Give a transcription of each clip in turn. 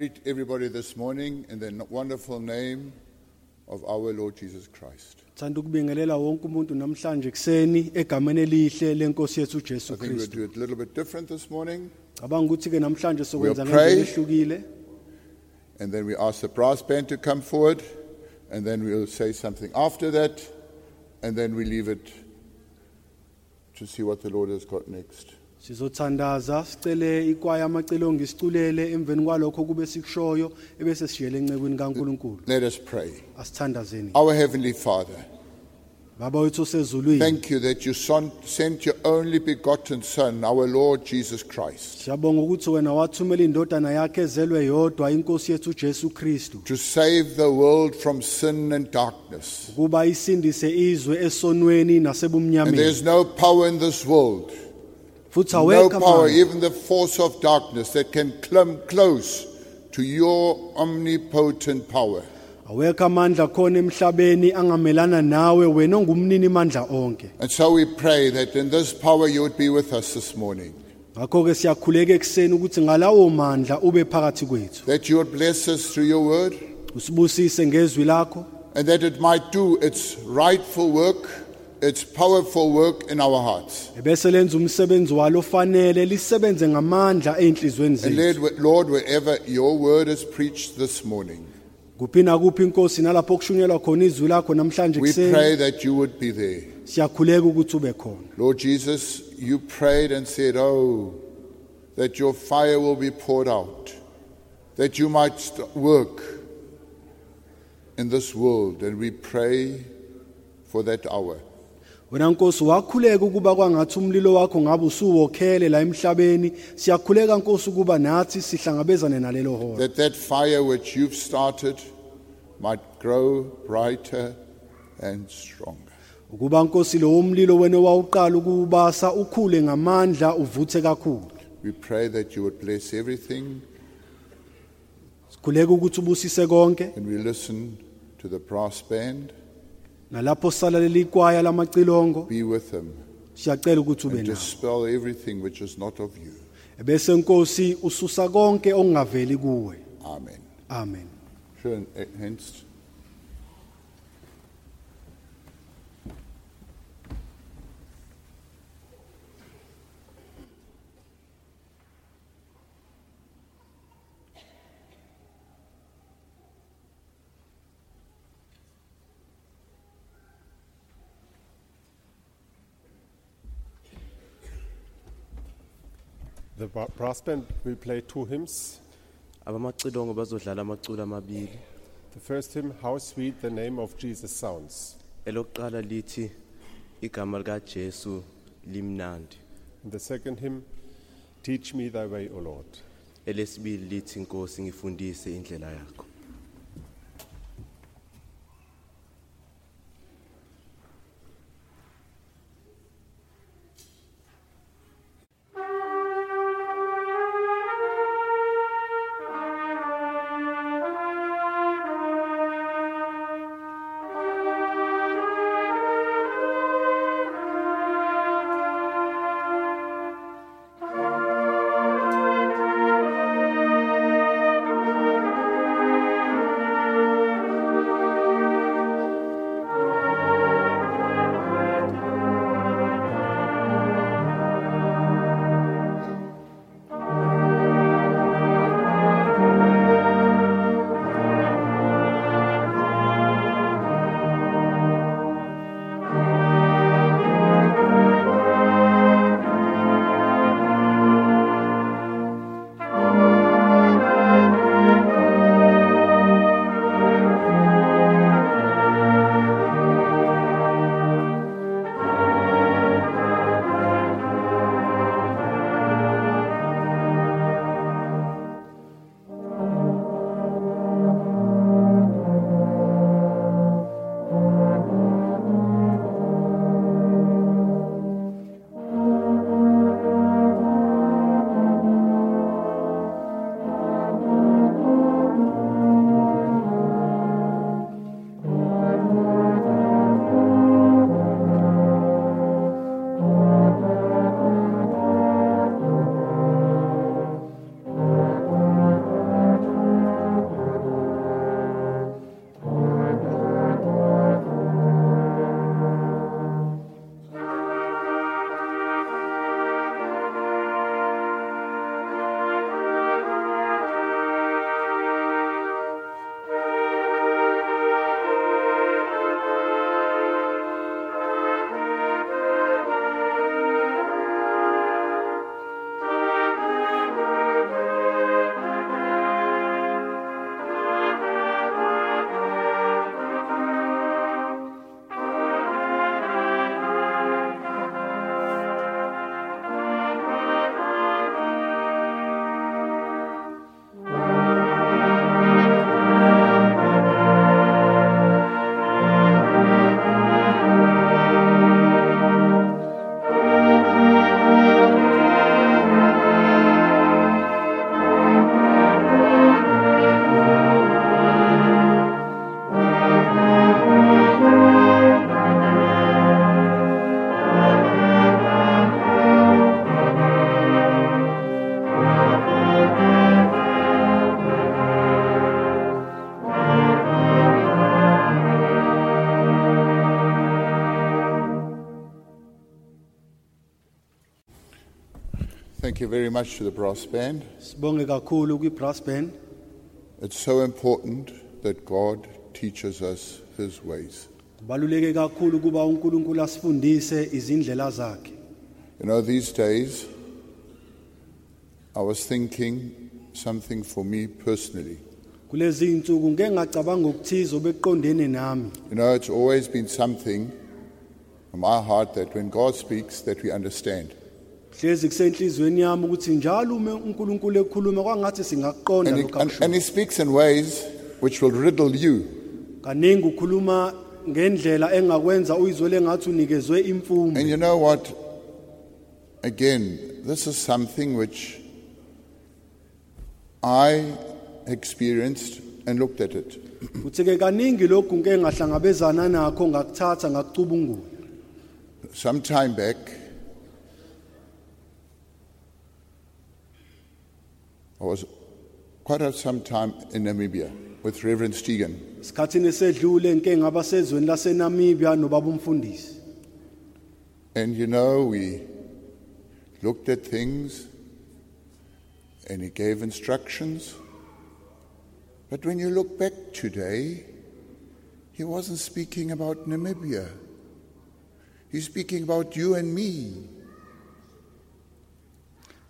Greet everybody this morning in the wonderful name of our Lord Jesus Christ. Thanda ukubingelela wonke umuntu namhlanje kuseni egameni elihle lenkosi yethu I uJesu think we'll Kristu. do it a little bit different this morning, Cabanga ukuthi ke namhlanje sokwenza We'll pray. ngendlela ehlukile. and then we ask the brass band to come forward, and then we'll say something after that, and then we leave it to see what the Lord has got next. Sizothandaza sicele ikwaya amacilongo isiculele emveni kwalokho kube sikushoyo ebese sijele encekweni kaNkuluNkulu. Let us pray. Asithandazeni. Our Heavenly Father, Baba wethu osezulwini. thank you that you son- sent your only begotten Son, our Lord Jesus Christ, Siyabonga ukuthi wena wathumela indodana yakhe ezelwe yodwa inkosi yethu uJesu Kristu to save the world from sin and darkness. kuba isindise izwe esonweni And nasebumnyameni. there's no power in this world no power, even the force of darkness, that can come close to your omnipotent power. awekho amandla khona emhlabeni angamelana nawe wena ongumnini mandla onke. And so we pray that in this power you would be with us this morning, ngakho ke siyakhuleka ekseni ukuthi ngalawo mandla ube phakathi kwethu. That you would bless us through your word, usibusise ngezwi lakho. And that it might do its rightful work, its powerful work in our hearts. ebese lenza umsebenzi walo ofanele lisebenze ngamandla einhlizweni And zethu Lord, Lord, wherever your word is preached this morning, kuphi nakuphi inkosi nalapho kushunyelwa khona izwi lakho namhlanje we pray that you would be there. siyakhuleka ukuthi ube khona Lord Jesus, you prayed and said, Oh, that your fire will be poured out, that you might st- work in this world. And we pray for that hour. Wena nkosi wakhuleka ukuba kwangathi umlilo wakho ngabe usuwokhele la emhlabeni siyakhuleka nkosi ukuba nathi sihlangabezane nalelo hora That that fire which you've started might grow brighter and stronger. ukuba nkosi lowo mlilo wena wawuqala ukuwubasa ukhule ngamandla uvuthe kakhulu We pray that you would bless everything sikhuleka ukuthi ubusise konke and we listen to the brass band. Nalapho salalela ikwaya lamacilongo Be with them siyacela ukuthi ube and nawo dispel everything which is not of you. ebese nkosi ususa konke okungaveli kuwe Amen. amen Schön, äh, eh, Hengst. The bra- brass band will play two hymns. abamacilongo bazodlala amaculo amabili The first hymn, How Sweet the Name of Jesus Sounds. elokuqala lithi igama likaJesu limnandi And the second hymn, Teach Me Thy Way, O Lord. elesibili lithi inkosi ngifundise indlela yakho very much to the brass band. sibonge kakhulu kwi-brass band It's so important that God teaches us his ways. kubaluleke kakhulu ukuba unkulunkulu asifundise izindlela zakhe You know, these days, I was thinking something for me personally. kulezi iy'nsuku ngeke ngacabanga okuthize obeqondene nami You know, it's always been something in my heart that when God speaks, that we understand. Hlezi kusenhliziyweni yami ukuthi njalo uma unkulunkulu ekhuluma kwangathi singakuqonda And he, and, akushoyo and he speaks in ways which will riddle you. kaningi ukhuluma ngendlela engakwenza uyizwele engathi unikezwe imfumo And you know what? Again, this is something which I experienced and looked at it. uthi-ke kaningi lokhu ngeke ngahlangabezana nakho ngakuthatha ngakucubungula Some time back, I was quite a some time in Namibia with Reverend Stegen. esikhathini esedlule ngike ngaba sezweni lasenamibia nobaba umfundisi And you know, we looked at things and he gave instructions. But when you look back today, he wasn't speaking about Namibia. He's speaking about you and me.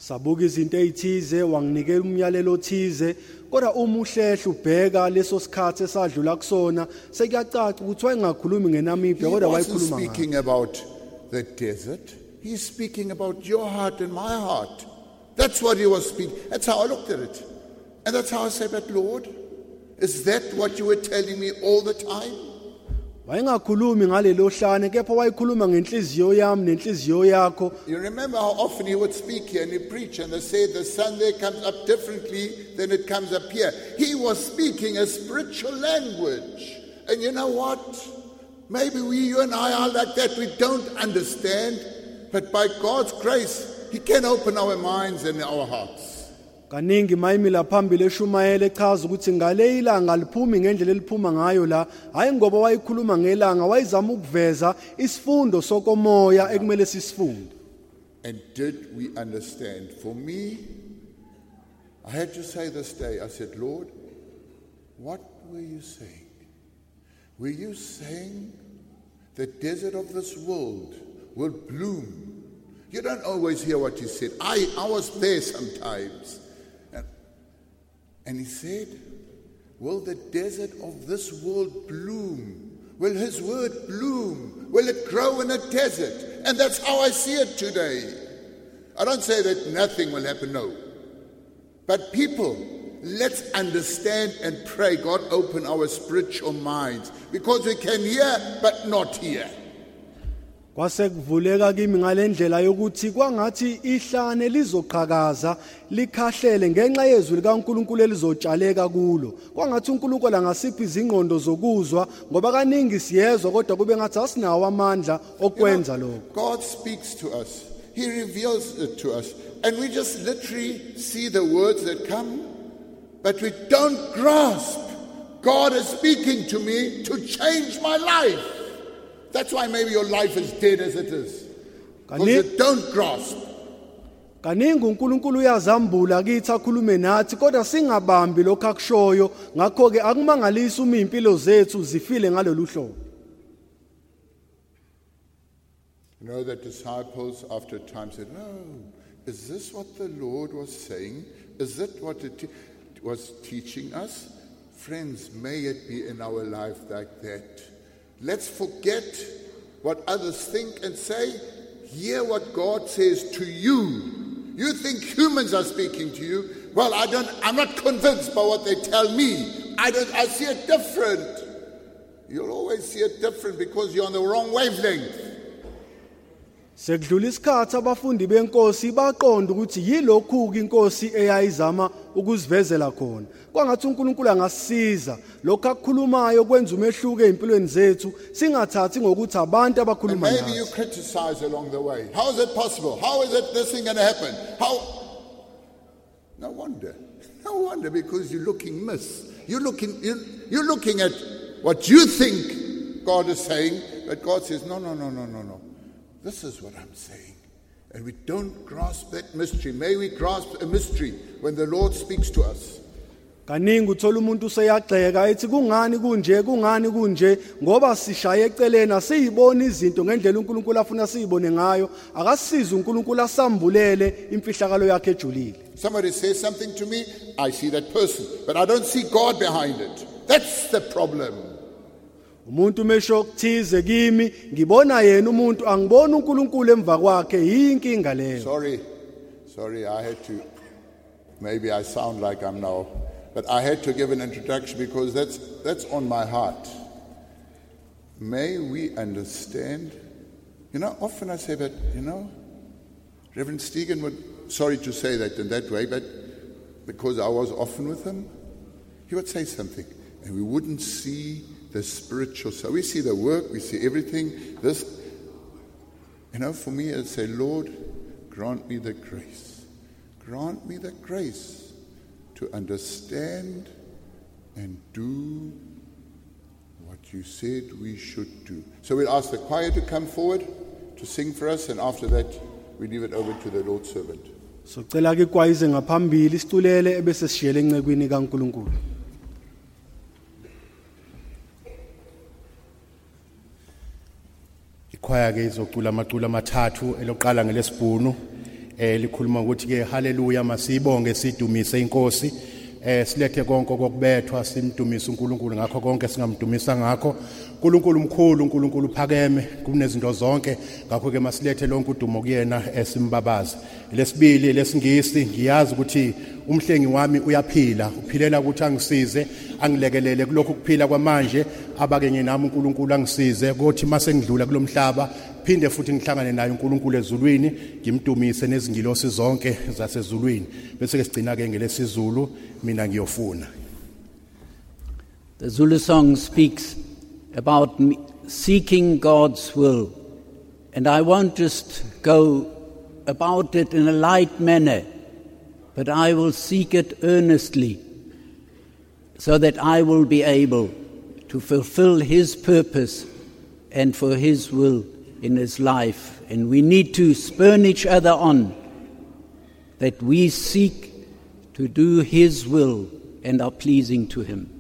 Sabuka izinto ezithize wanginikela umyalelo othize kodwa uma uhlehla ubheka leso sikhathi esadlula kusona sekuyacaca ukuthi wayengakhulumi ngenamibia kodwa wayekhuluma speaking about the desert. He's speaking about your heart and my heart. That's what he was speaking. That's how I looked at it. And that's how I said, but Lord, is that what you were telling me all the time? Wayengakhulumi ngalelo hlane kepha wayekhuluma ngenhliziyo yami nenhliziyo yakho You remember how often he would speak here and he preach and they say the sun there comes up differently than it comes up here. He was speaking a spiritual language. And you know what? Maybe we, you and I are like that. We don't understand. But by God's grace, he can open our minds and our hearts. Kaningi mayimila phambili eshumayela echaza ukuthi ngale ilanga liphumi ngendlela eliphuma ngayo la hayi ngoba wayekhuluma ngelanga wayezama ukuveza isifundo sokomoya ekumele sisifunde And did we understand? For me, I had to say this day, I said, Lord, what were you saying? Were you saying the desert of this world will bloom? You don't always hear what he said. I, I was there sometimes. And, he said, Will the desert of this world bloom? Will his word bloom? Will it grow in a desert? And that's how I see it today. I don't say that nothing will happen, no. But people, let's understand and pray God open our spiritual minds because we can hear but not hear. Kwase kuvuleka kimi ngalendlela yokuthi kwangathi ihlane lizoqhakaza likhahlele ngenxa yezwi likaNkuluNkulu elizotshaleka kulo kwangathi uNkulunkulu angasiphi izingqondo zokuzwa ngoba kaningi siyezwa kodwa kube ngathi asinawo amandla okwenza lokho God speaks to us, He reveals it to us, and we just literally see the words that come, but we don't grasp. God is speaking to me to change my life. That's why maybe your life is dead as it is. Because Kani- you don't grasp. kaningi uNkulunkulu uyazambula kithi akhulume nathi kodwa singabambi lokho akushoyo ngakho ke akumangalisi uma impilo zethu zifile ngalolu hlobo You know, the disciples after a time said, No, is this what the Lord was saying? Is that what it was teaching us? Friends, may it be in our life like that. Let's forget what others think and say, hear what God says to you. You think humans are speaking to you. Well, I don't, I'm not convinced by what they tell me. I, don't, I see it different. You'll always see it different because you're on the wrong wavelength. Sekudlula isikhathi abafundi benkosi baqonda ukuthi yilokhu inkosi eyayizama ukuzivezela khona. Kwangathi uNkulunkulu angasisiza lokho akukhulumayo kwenza umehluko empilweni zethu singathathi ngokuthi abantu abakhuluma maybe you criticize along the way. How is it possible? How is it this thing going to happen? How? No wonder. No wonder because you're looking miss. You're looking, you're, you're looking at what you think God is saying, but God says, no, no, no, no, no, no. This is what I'm saying. and we don't grasp that mystery. May we grasp a mystery when the Lord speaks to us. kaningi uthola umuntu useyagxeka ethi kungani kunje kungani kunje ngoba sishaye eceleni asiyibona izinto ngendlela uNkulunkulu afuna siyibone ngayo akasiza uNkulunkulu asambulele imfihlakalo yakhe ejulile Somebody says something to me, I see that person, but I don't see God behind it. That's the problem. Umuntu mesho kuthize kimi ngibona yena umuntu uNkulunkulu emva kwakhe leyo Sorry, sorry, I had to. Maybe I sound like I'm now, but I had to give an introduction because that's, that's on my heart. May we understand. You know, often I say, but you know, Reverend Stegen would, sorry to say that in that way, but because I was often with him, he would say something, and we wouldn't see the spiritual side. We see the work, we see everything. This, you know, for me, I'd say, Lord, grant me the grace. Grant me the grace to understand and do what you said we should do. So we'll ask the choir to come forward to sing for us, and after that, we leave it over to the Lord's servant. so cela ke kwayize ngaphambili isitulele ebese sishiyele encekweni kaNkulunkulu ikhwaya ke izocula amaculo amathathu eloqala ngelesibhunu eh likhuluma ukuthi ke haleluya masibonge sidumise inkosi. Eh silethe konke kokubethwa simdumise uNkulunkulu ngakho konke singamdumisa ngakho. uNkulunkulu mkhulu uNkulunkulu phakeme kunezinto zonke. Ngakho ke masilethe lonke udumo kuyena esimbabaza lesibili lesingisi ngiyazi ukuthi umhlengi wami uyaphila. Uphilela ukuthi angisize angilekelele kulokhu kuphila kwamanje. Abake nginami uNkulunkulu angisize. Ukuthi mase ngidlula kulomhlaba phinde futhi ngihlangane naye uNkulunkulu ezulwini ngimdumise nezingilosi zonke zasezulwini. Bese ke sigcina ke ngelesizulu mina ngiyofuna. The Zulu song speaks about seeking God's will. And I won't just go about it in a light manner, but I will seek it earnestly so that I will be able to fulfill His purpose and for His will in His life. And we need to spurn each other on that we seek to do His will and are pleasing to Him.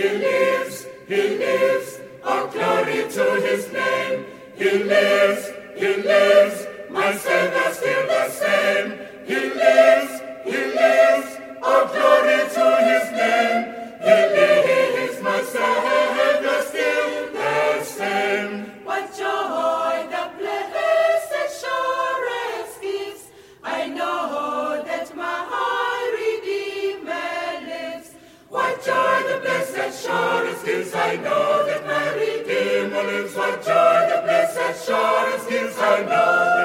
He lives, he lives, all glory to his name. He lives, he lives, my Savior's still the same. He lives. I know that my Redeemer lives What joy, the blessed assurance gives I know.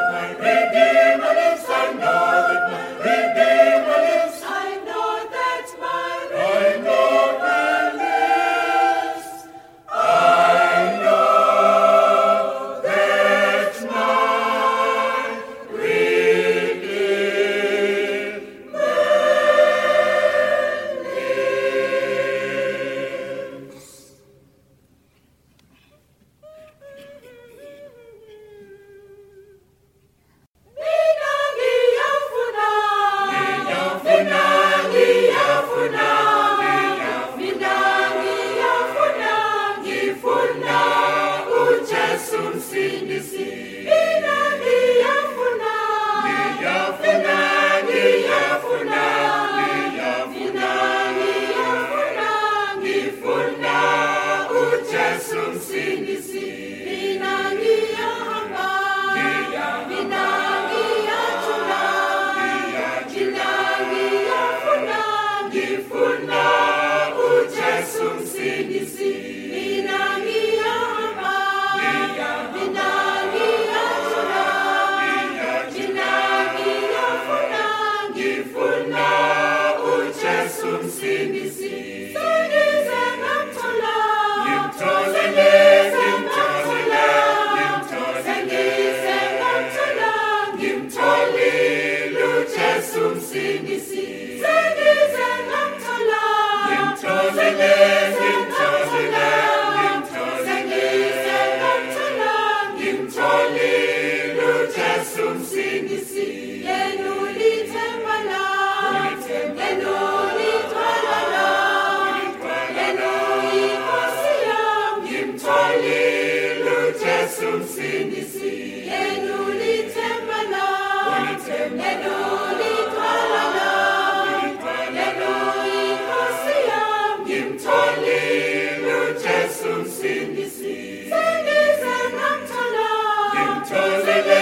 Today.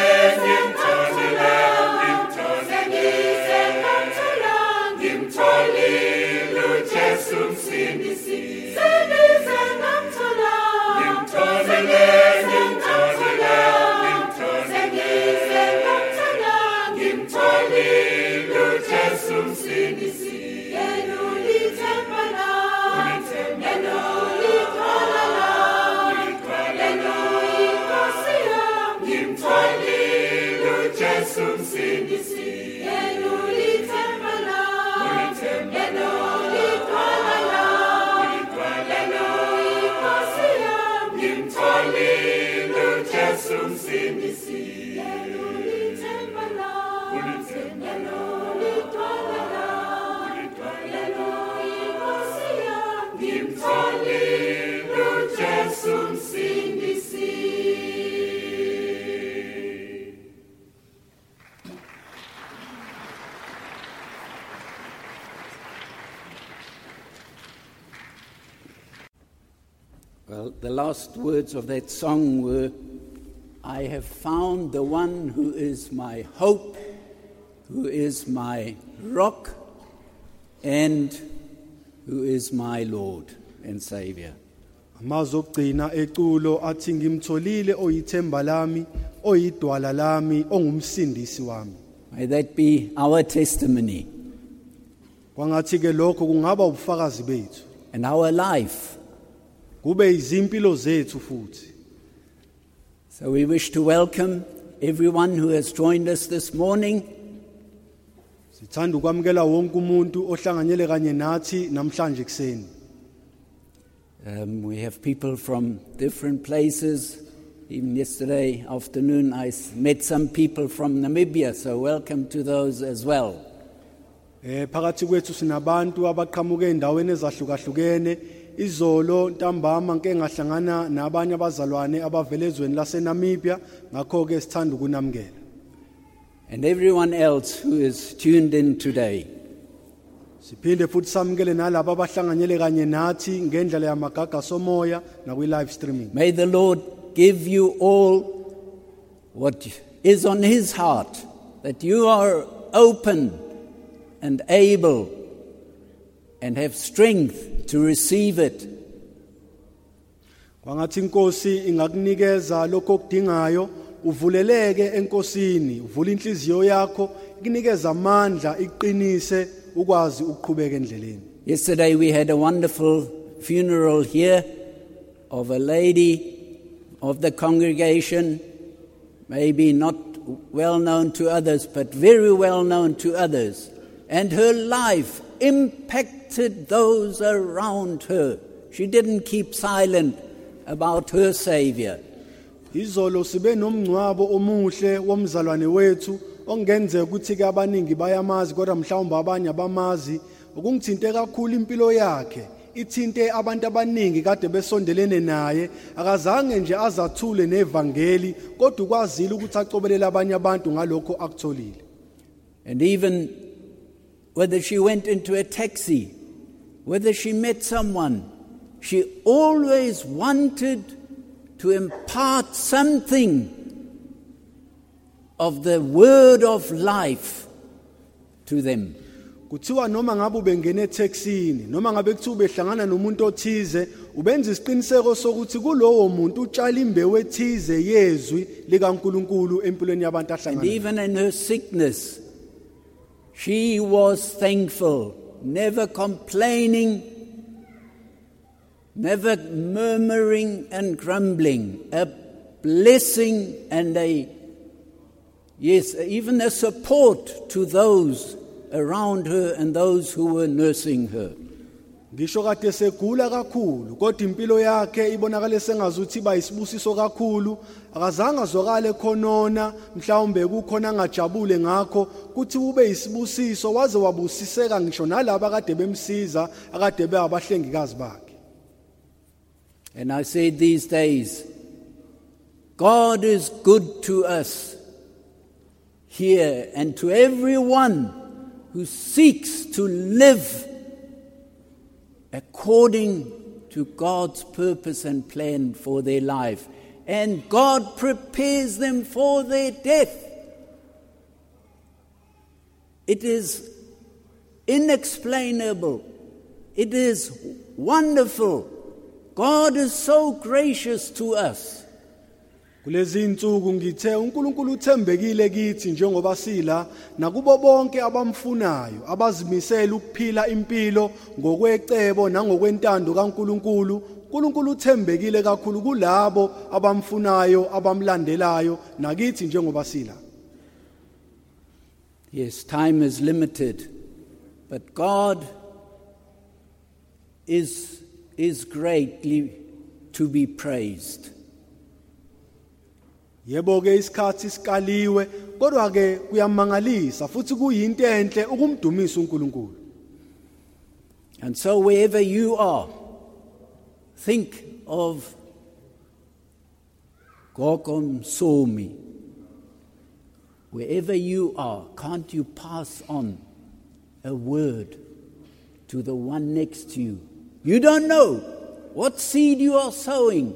Last words of that song were I have found the one who is my hope, who is my rock, and who is my Lord and Savior. eculo athi ngimtholile oyithemba lami oyidwala lami ongumsindisi wami May that be our testimony kwangathi ke lokho kungaba ubufakazi bethu and our life. Kube izimpilo zethu futhi So we wish to welcome everyone who has joined us this morning. sithanda ukwamukela wonke umuntu ohlanganyele kanye nathi namhlanje ekseni Um, we have people from different places. Even yesterday afternoon, I s- met some people from Namibia, so welcome to those as well. eh phakathi kwethu sinabantu abaqhamuke endaweni ezahlukahlukene izolo ntambama nke ngahlangana nabanye abazalwane abavela ezweni laseNamibia ngakho ke sithanda ukunamukela And everyone else who is tuned in today. siphinde futhi samukele nalabo abahlanganyele kanye nathi ngendlela yamagaga somoya nakwi live streaming May the Lord give you all what is on His heart, that you are open and able and have strength to receive it kwangathi inkosi ingakunikeza lokho okudingayo uvuleleke enkosini uvule inhliziyo yakho ikunikeza amandla iqinise ukwazi ukuqhubeka endleleni Yesterday we had a wonderful funeral here of a lady of the congregation, maybe not well known to others, but very well known to others. And her life impacted those around her. She didn't keep silent about her Savior. izolo sibe nomngcwabo omuhle womzalwane wethu ongenzeka ukuthi ke abaningi bayamazi kodwa mhlawumbe abanye abamazi ukungithinte kakhulu impilo yakhe ithinte abantu abaningi kade besondelene naye akazange nje azathule nevangeli kodwa ukwazile ukuthi acobelele abanye abantu ngalokho akutholile And even whether she went into a taxi, whether she met someone, she always wanted to impart something of the word of life to them. kuthiwa noma ngabe ubengena etaxini noma ngabe kuthiwa ubehlangana nomuntu othize ubenza isiqiniseko sokuthi kulowo muntu utshala imbewu ethize yezwi likaNkuluNkulu empilweni yabantu And ahlangana even in her sickness, she was thankful, never complaining, never murmuring and grumbling, a blessing and a, yes, even a support to those around her and those who were nursing her. Ngisho kade segula kakhulu kodwa impilo yakhe ibonakala sengazuthi iba isibusiso kakhulu. Akazange azwakale khonona mhlawumbe kukhona angajabule ngakho kuthi ube isibusiso waze wabusiseka ngisho nalabo akade bemsiza akade beabahlengikazi bakhe. And I said these days, God is good to us here and to everyone who seeks to live according to God's purpose and plan for their life. And God prepares them for their death. It is inexplainable. It is wonderful. God is so gracious to us. Kulezi insuku ngithe uNkulunkulu uthembekile kithi njengoba sila nakubo bonke abamfunayo abazimisela ukuphila impilo ngokwecebo nangokwentando kaNkulunkulu uNkulunkulu uthembekile kakhulu kulabo abamfunayo abamlandelayo nakithi njengoba sila Yes, time is limited, but God is, is greatly to be praised. Yebo ke isikhathi sikaliwe kodwa ke kuyamangalisa futhi kuyinto enhle ukumdumisa uNkulunkulu And so, wherever you are, think of Gogom Somi. Wherever you are, can't you pass on a word to the one next to you? You don't know what seed you are sowing,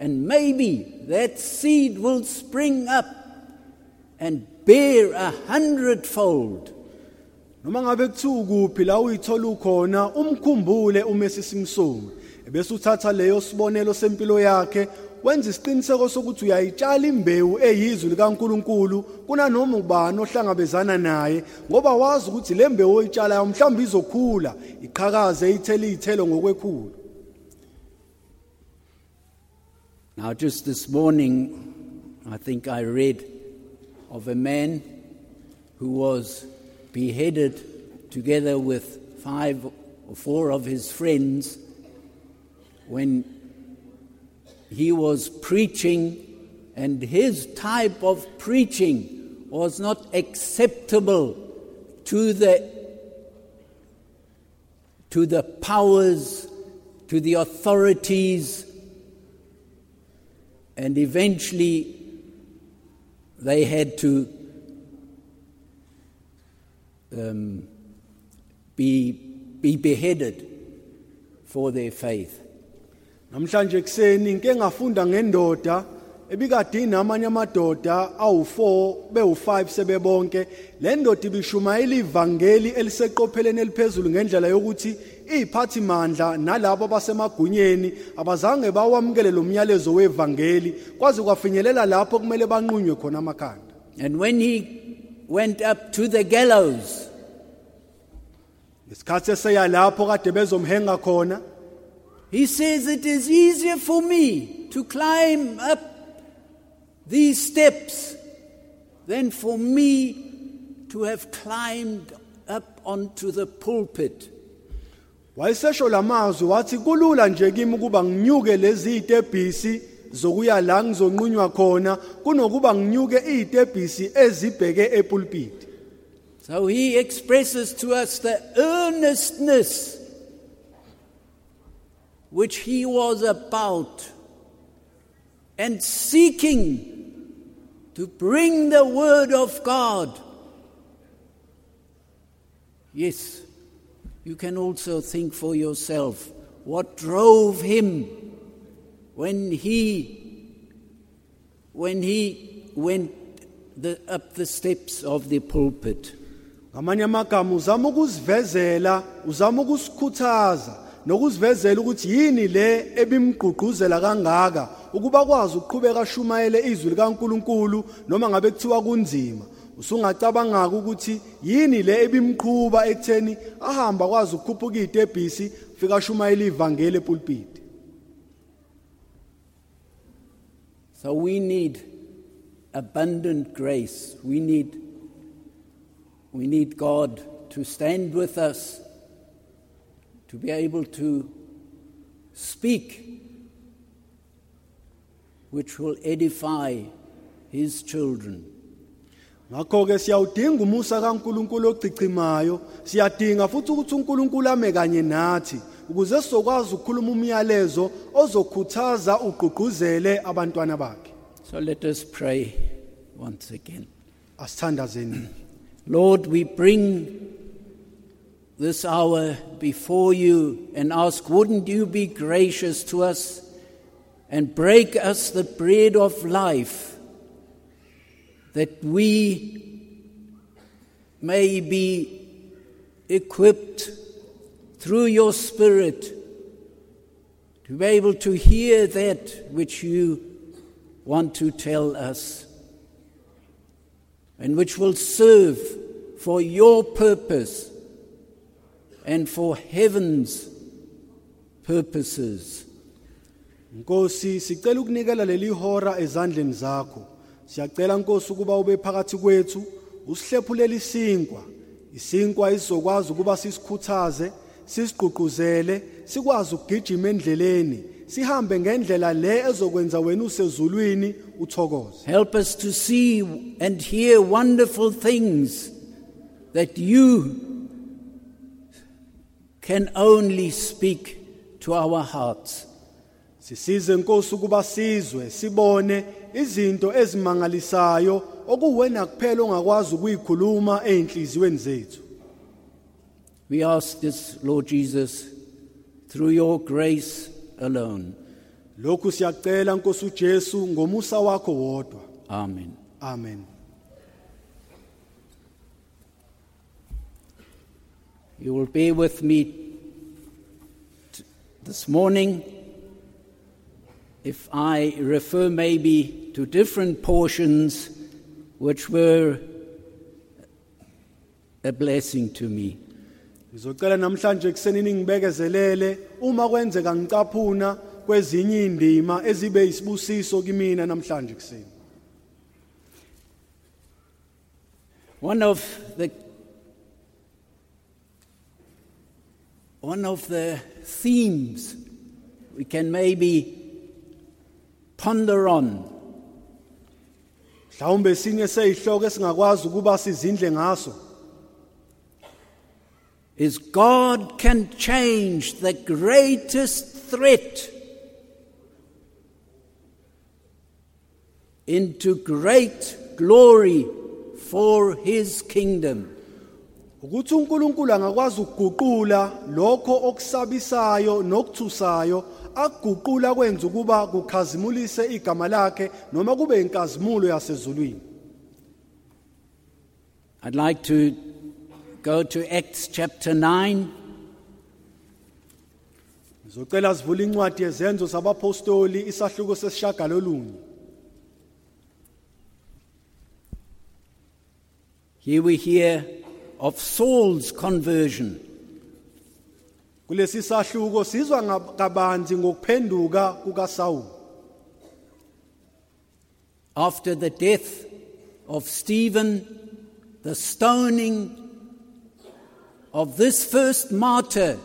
and maybe that seed will spring up and bear a hundredfold. noma ngabe kuthiwa kuphi la uyithola ukhona umkhumbule uMesi Simsoni ebese uthatha leyo sibonelo sempilo yakhe wenza isiqiniseko sokuthi uyayitshala imbewu eyizwi likaNkuluNkulu kunanoma ubani ohlangabezana naye ngoba wazi ukuthi le mbewu oyitshalayo mhlawumbe izokhula iqhakaze ithele izithelo ngokwekhulu Now, just this morning, I think I read of a man who was beheaded together with five or four of his friends when he was preaching, and his type of preaching was not acceptable to the to the powers, to the authorities, and eventually they had to um, be, be beheaded for their faith. namhlanje kuseni ngike ngafunda ngendoda ebikade inamanye amadoda awu4 bewu5 sebebonke le ndoda ibishumayela ivangeli eliseqopheleni eliphezulu ngendlela yokuthi iziphathi mandla nalabo abasemagunyeni abazange bawamukele lo myalezo wevangeli kwaze kwafinyelela lapho kumele banqunywe khona amakhanda And when he went up to the gallows, ngesikhathi eseya lapho kade bezomhenga khona he says, It is easier for me to climb up these steps than for me to have climbed up onto the pulpit. Wayesesho lamazwi wathi kulula nje kimi ukuba nginyuke lezi izitebhisi zokuya la ngizonqunywa khona kunokuba nginyuke izitebhisi ezibheke epulpit So he expresses to us the earnestness which he was about and seeking to bring the word of God. Yes, you can also think for yourself what drove him when he when he went the, up the steps of the pulpit. ngamanye amagama uzama ukuzivezela uzama ukusikhuthaza nokuzivezela ukuthi yini le ebimgqugquzela kangaka ukuba kwazi ukuqhubeka ashumayele izwi likaNkuluNkulu noma ngabe kuthiwa kunzima usungacabanga ukuthi yini le ekutheni ahamba kwazi ukukhuphuka fika ashumayele ivangeli epulpit So we need abundant grace. We need, we need God to stand with us, to be able to speak, which will edify His children. Ngakho ke siyawudinga umusa kaNkuluNkulu ogcicimayo siyadinga futhi ukuthi uNkulunkulu ame kanye nathi ukuze sizokwazi ukukhuluma umyalezo ozokhuthaza ugqugquzele abantwana bakhe. So let us pray once again. asithandazeni. Lord, we bring this hour before you and ask, wouldn't you be gracious to us and break us the bread of life that we may be equipped through your Spirit to be able to hear that which you want to tell us and which will serve for your purpose and for heaven's purposes. Nkosi sicela leli hora ezandleni zakho. Siyacela Nkosi ukuba ube phakathi kwethu, usihlephulela isinkwa isinkwa isizokwazi ukuba sisikhuthaze sisigqugquzele sikwazi ukugijima endleleni sihambe ngendlela le ezokwenza wena usezulwini uthokoze Help us to see and hear wonderful things that you can only speak to our hearts. sisize inkosi ukuba sizwe sibone izinto ezimangalisayo okuwena kuphela ongakwazi ukuyikhuluma einhliziyweni zethu We ask this, Lord Jesus, through your grace alone. lokhu siyacela nkosi uJesu ngomusa wakho wodwa Amen. amen You will bear with me this morning if I refer maybe to different portions which were a blessing to me. ngizocela namhlanje kusenini ngibekezelele uma kwenzeka ngicaphuna kwezinye indima ezibe isibusiso kimina namhlanje kuseni One of the one of the themes we can maybe ponder on mhlawumbe sinye seyihloko esingakwazi ukuba sizindle ngaso is God can change the greatest threat into great glory for his kingdom. ukuthi uNkulunkulu angakwazi ukuguqula lokho okusabisayo nokuthusayo akuguqula kwenza ukuba kukhazimulise igama lakhe noma kube inkazimulo yasezulwini. I'd like to go to Acts chapter 9 ngizocela sivule incwadi yezenzo zabapostoli isahluko sesishagalolunye. Here we hear of Saul's conversion. Kulesi sahluko sizwa kabanzi ngokuphenduka kukaSawuli After the death of Stephen, the stoning of this first martyr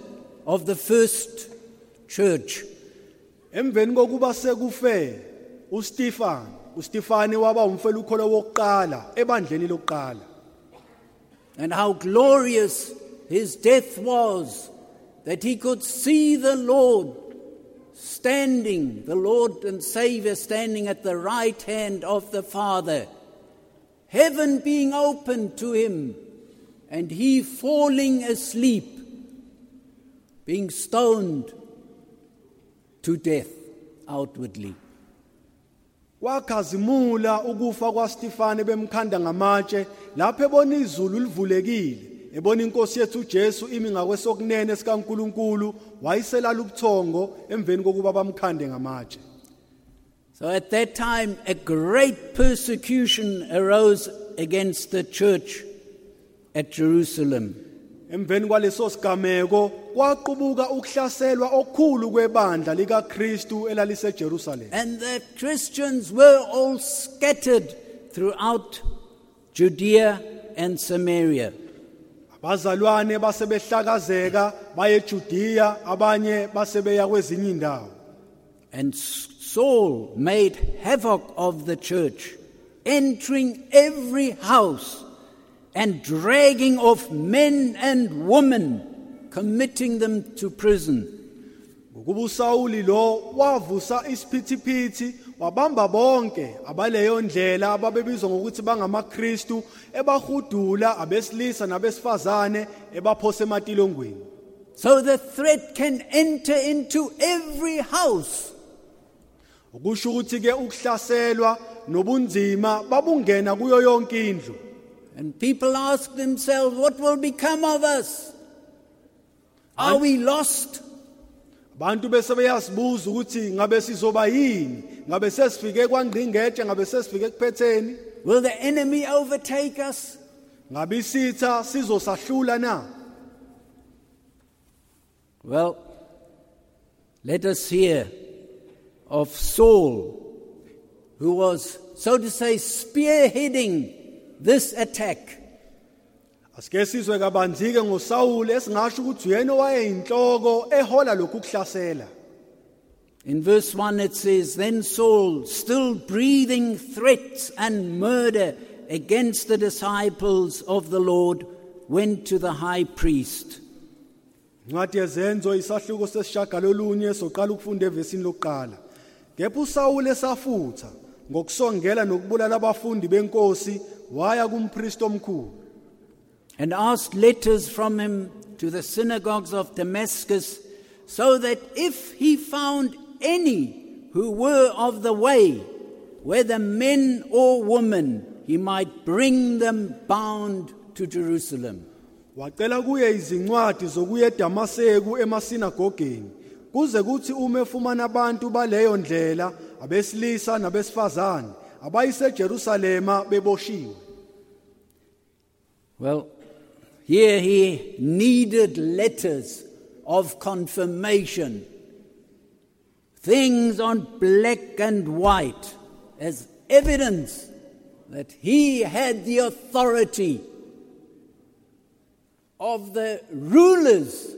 of the first church, emveni kokuba sekufe uStefan uStefani waba umfela ukholo wokuqala ebandleni lokuqala. And how glorious his death was, that he could see the Lord standing, the Lord and Savior standing at the right hand of the Father, heaven being opened to him, and he falling asleep, being stoned to death outwardly. wakhazimula ukufa kwaStefane bemkhanda ngamatshe lapho ebona izulu livulekile ebona inkosi yethu uJesu imi ngakwesokunene sikaNkuluNkulu wayiselala ubuthongo emveni kokuba bamkhande ngamatshe So at that time, a great persecution arose against the church at Jerusalem. emveni kwaleso sigameko kwaqubuka ukuhlaselwa okukhulu kwebandla likaKristu elaliseJerusalem And the Christians were all scattered throughout Judea and Samaria. Basebehlakazeka baye eJudiya abanye basebeya kwezinye indawo And Saul made havoc of the church, entering every house and dragging off men and women, committing them to prison. ngokuba uSawuli lo wavusa isiphithiphithi wabamba bonke abaleyo ndlela ababebizwa ngokuthi bangamaKristu ebahudula abesilisa nabesifazane ebaphosa ematilongweni So the threat can enter into every house. ukusho ukuthi ke ukuhlaselwa nobunzima babungena kuyo yonke indlu And people ask themselves, what will become of us? Are we lost? abantu bese beyazibuza ukuthi ngabe sizoba yini ngabe sesifike kwangqingetshe ngabe sesifike kuphetheni Will the enemy overtake us? ngabe isitha sizosahlula na Well, let us hear of Saul, who was, so to say, spearheading this attack. asike sizwe kabanzi ke ngoSawuli esingasho ukuthi uyena owayeyinhloko ehola lokhu kuhlasela In verse 1 it says, Then Saul, still breathing threats and murder against the disciples of the Lord, went to the high priest. Yezenzo isahluko sesishagalolunye soqala ukufunda evesini lokuqala. Kepha uSawule esafutha ngokusongela nokubulala abafundi benkosi waya kumpriest omkhulu. and asked letters from him to the synagogues of Damascus, so that if he found any who were of the way, whether men or women, he might bring them bound to Jerusalem. Wacela kuye izincwadi zokuya eDamaseko emasinagogeni kuze kuthi uma efumana abantu baleyo ndlela abesilisa nabesifazane beboshiwe. Well, here he needed letters of confirmation, things on black and white as evidence that he had the authority of the rulers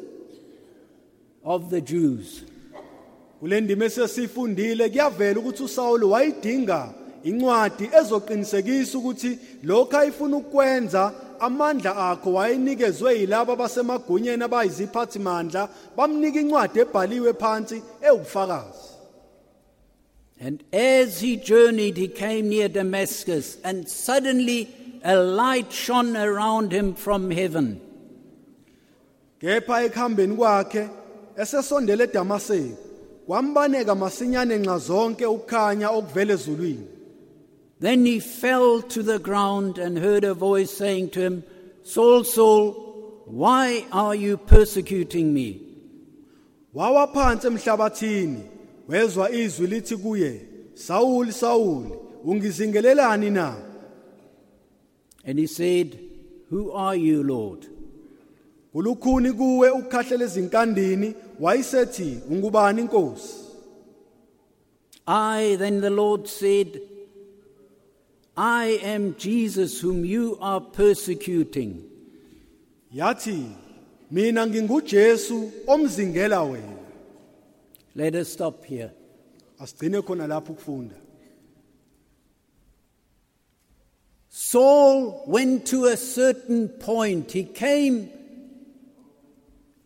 of the Jews. Kuyavela ukuthi wayidinga incwadi ezoqinisekisa ukuthi lokho ayifuna amandla akho wayenikezwe yilabo abasemagunyeni abayiziphathimandla bamnika incwadi ebhaliwe phansi ewubufakazi. And as he journeyed, he came near Damascus, and suddenly a light shone around him from heaven. Kepha ekuhambeni kwakhe esesondele eDamaseko kwambaneka masinyane nxa zonke ukukhanya okuvela ezulwini. Then he fell to the ground and heard a voice saying to him, Saul, Saul, why are you persecuting me? Wawa phansi emhlabathini wezwa izwi lithi kuye Sawuli Sawuli ungizingelelani na And he said, Who are you, Lord? Ulukhuni kuwe ukukhahlela ezinkandini wayisethi ungubani inkosi I, then the Lord said, I am Jesus whom you are persecuting. yathi mina nginguJesu omzingela wena Let us stop here. asigcine khona lapho ukufunda Saul went to a certain point. He came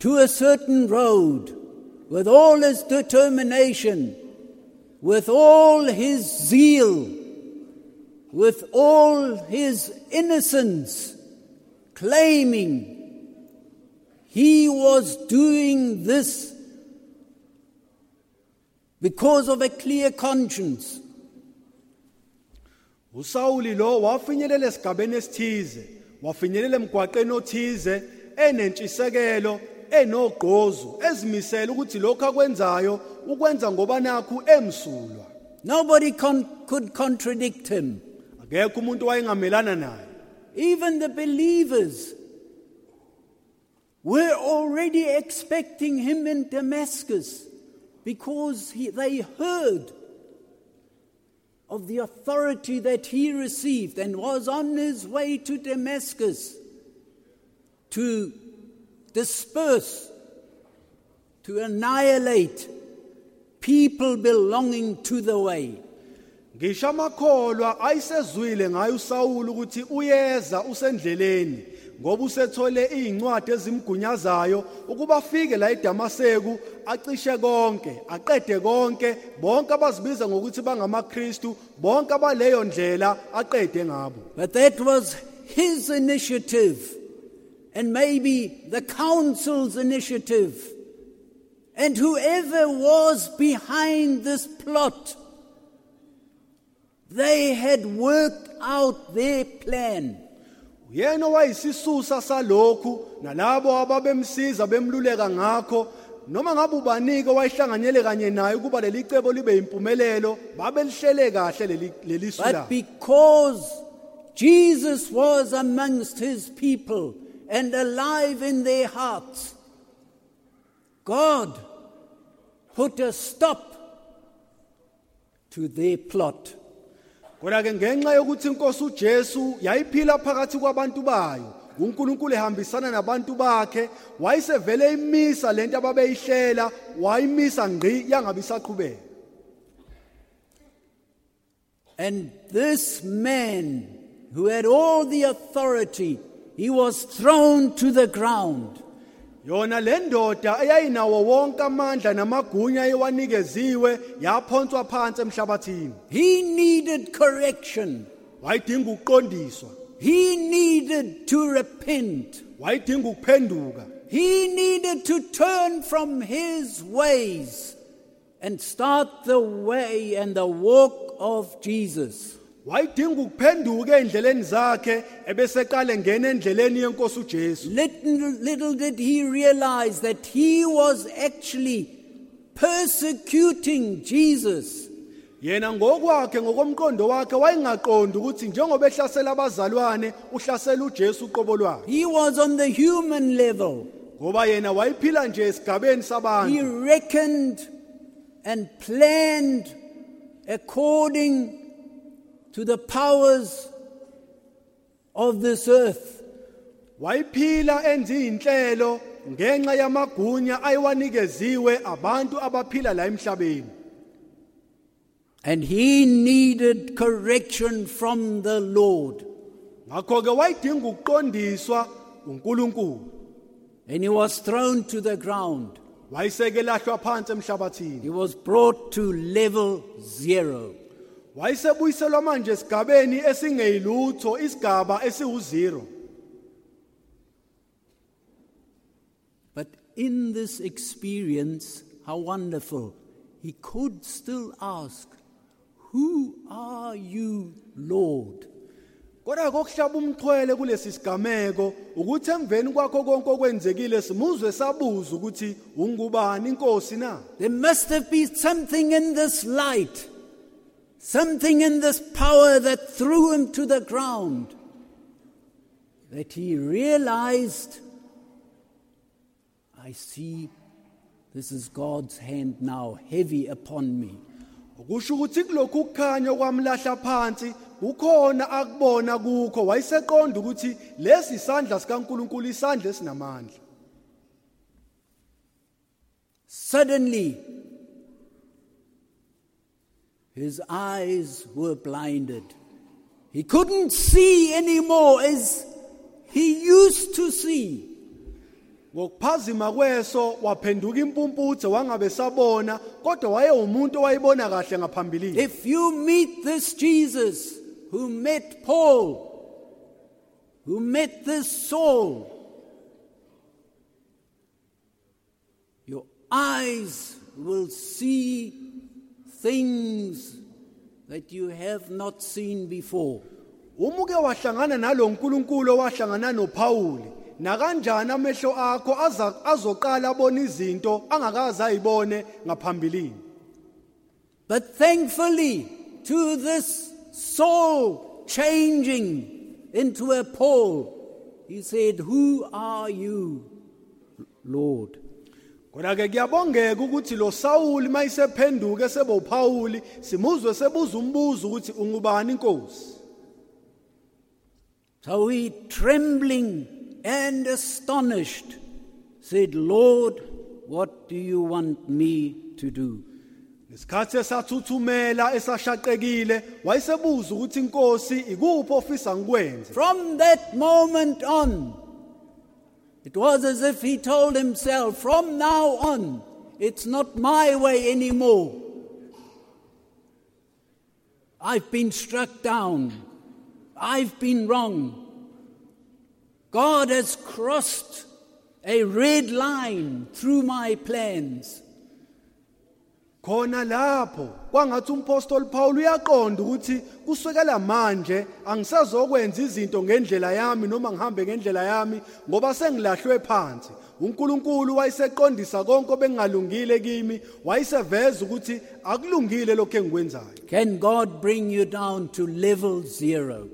to a certain road with all his determination, with all his zeal, with all his innocence, claiming he was doing this because of a clear conscience. uSawuli lo wafinyelela esigabeni esithize wafinyelela emgwaqeni othize enentshisekelo enogqozu ezimisela ukuthi lokho akwenzayo ukwenza ngoba emsulwa Nobody con- could contradict him. Umuntu naye Even the believers were already expecting him in Damascus because he, they heard of the authority that he received and was on his way to Damascus to disperse, to annihilate people belonging to the way. Ngisho amakholwa ayisezwile ngayo uSawuli ukuthi uyeza usendleleni ngoba usethole izincwadi ezimgunyazayo ukuba afike la eDamaseko acishe konke aqede konke bonke abazibiza ngokuthi bangamaKristu bonke abaleyo ndlela aqede ngabo But that was his initiative and maybe the council's initiative. And whoever was behind this plot, they had worked out their plan. uyena wayisisusa salokhu nalabo ababemsiza bemluleka ngakho noma ngabe ubanike wayihlanganyele kanye naye ukuba leli cebo libe impumelelo babelihlele kahle leli But because Jesus was amongst his people and alive in their hearts, God put a stop to their plot. Kodwa ke ngenxa yokuthi inkosi uJesu yayiphila phakathi kwabantu bayo uNkulunkulu ehambisana nabantu bakhe wayisevele imisa lento ababeyihlela wayimisa ngqi yangabe isaqhubeka And this man who had all the authority, he was thrown to the ground. Yona le ndoda eyayinawo wonke amandla namagunya ewanikeziwe yaphonswa phansi emhlabathini He needed correction. wayidinga ukuqondiswa He needed to repent. wayidinga ukuphenduka He needed to turn from his ways and start the way and the walk of Jesus. Wayidinga ukuphenduka endleleni zakhe ebeseqale ngena endleleni yenkosi uJesu Little, little did he realize that he was actually persecuting Jesus. yena ngokwakhe ngokomqondo wakhe wayengaqondi ukuthi njengoba ehlasela abazalwane uhlasela uJesu uqobo lwakhe He was on the human level. ngoba yena wayiphila nje esigabeni He sabantu reckoned and planned according to the powers of this earth. wayiphila enza izinhlelo ngenxa yamagunya ayiwanikeziwe abantu abaphila la emhlabeni And he needed correction from the Lord. ngakho ke wayidinga ukuqondiswa uNkulunkulu And he was thrown to the ground. wayiseke lahlwa phansi emhlabathini He was brought to level zero. Wayesebuyiselwa manje esigabeni esingeyilutho isigaba esiwu0 But in this experience, how wonderful, he could still ask, Who are you, Lord? kodwa kokuhlaba umxhwele kulesi sigameko ukuthi emveni kwakho konke okwenzekile simuzwe sabuza ukuthi ungubani inkosi na? There must have been something in this light, something in this power that threw him to the ground, that he realized, I see this is God's hand now heavy upon me. ukusho ukuthi kulokhu kukhanya kwamlahla phansi kukhona akubona kukho wayeseqonda ukuthi lesi isandla sikaNkuluNkulu isandla esinamandla Suddenly, his eyes were blinded. He couldn't see anymore as he used to see. ngokuphazima kweso waphenduka impumputhe wangabe sabona kodwa owayibona kahle ngaphambilini If you meet this Jesus who met Paul, who met this Saul, your eyes will see things that you have not seen before. uma uke wahlangana nalo nkulunkulu owahlangana noPauli na kanjani amehlo akho aza azoqala abona izinto angakaze ayibone ngaphambilini But thankfully, to this soul changing into a Paul, he said, Who are you, Lord? Kodwa ke kuyabongeka ukuthi lo Sawuli mayisephenduka sebe uPauli simuzwe sebuza umbuzo ukuthi ungubani inkosi So he, trembling and astonished, said, Lord, what do you want me to do? Ngesikhathi esathuthumela esashaqekile wayesebuza ukuthi inkosi ikuphi ofisa ngikwenze From that moment on, it was as if he told himself, From now on, it's not my way anymore. I've been struck down. I've been wrong. God has crossed a red line through my plans. Khona lapho. Kwangathi umpostoli Paul uyaqonda ukuthi kusukela manje angisazokwenza izinto ngendlela yami noma ngihambe ngendlela yami ngoba sengilahlwe phansi. uNkulunkulu wayeseqondisa konke obengalungile kimi wayeseveza ukuthi akulungile lokho engikwenzayo. Can God bring you down to level zero?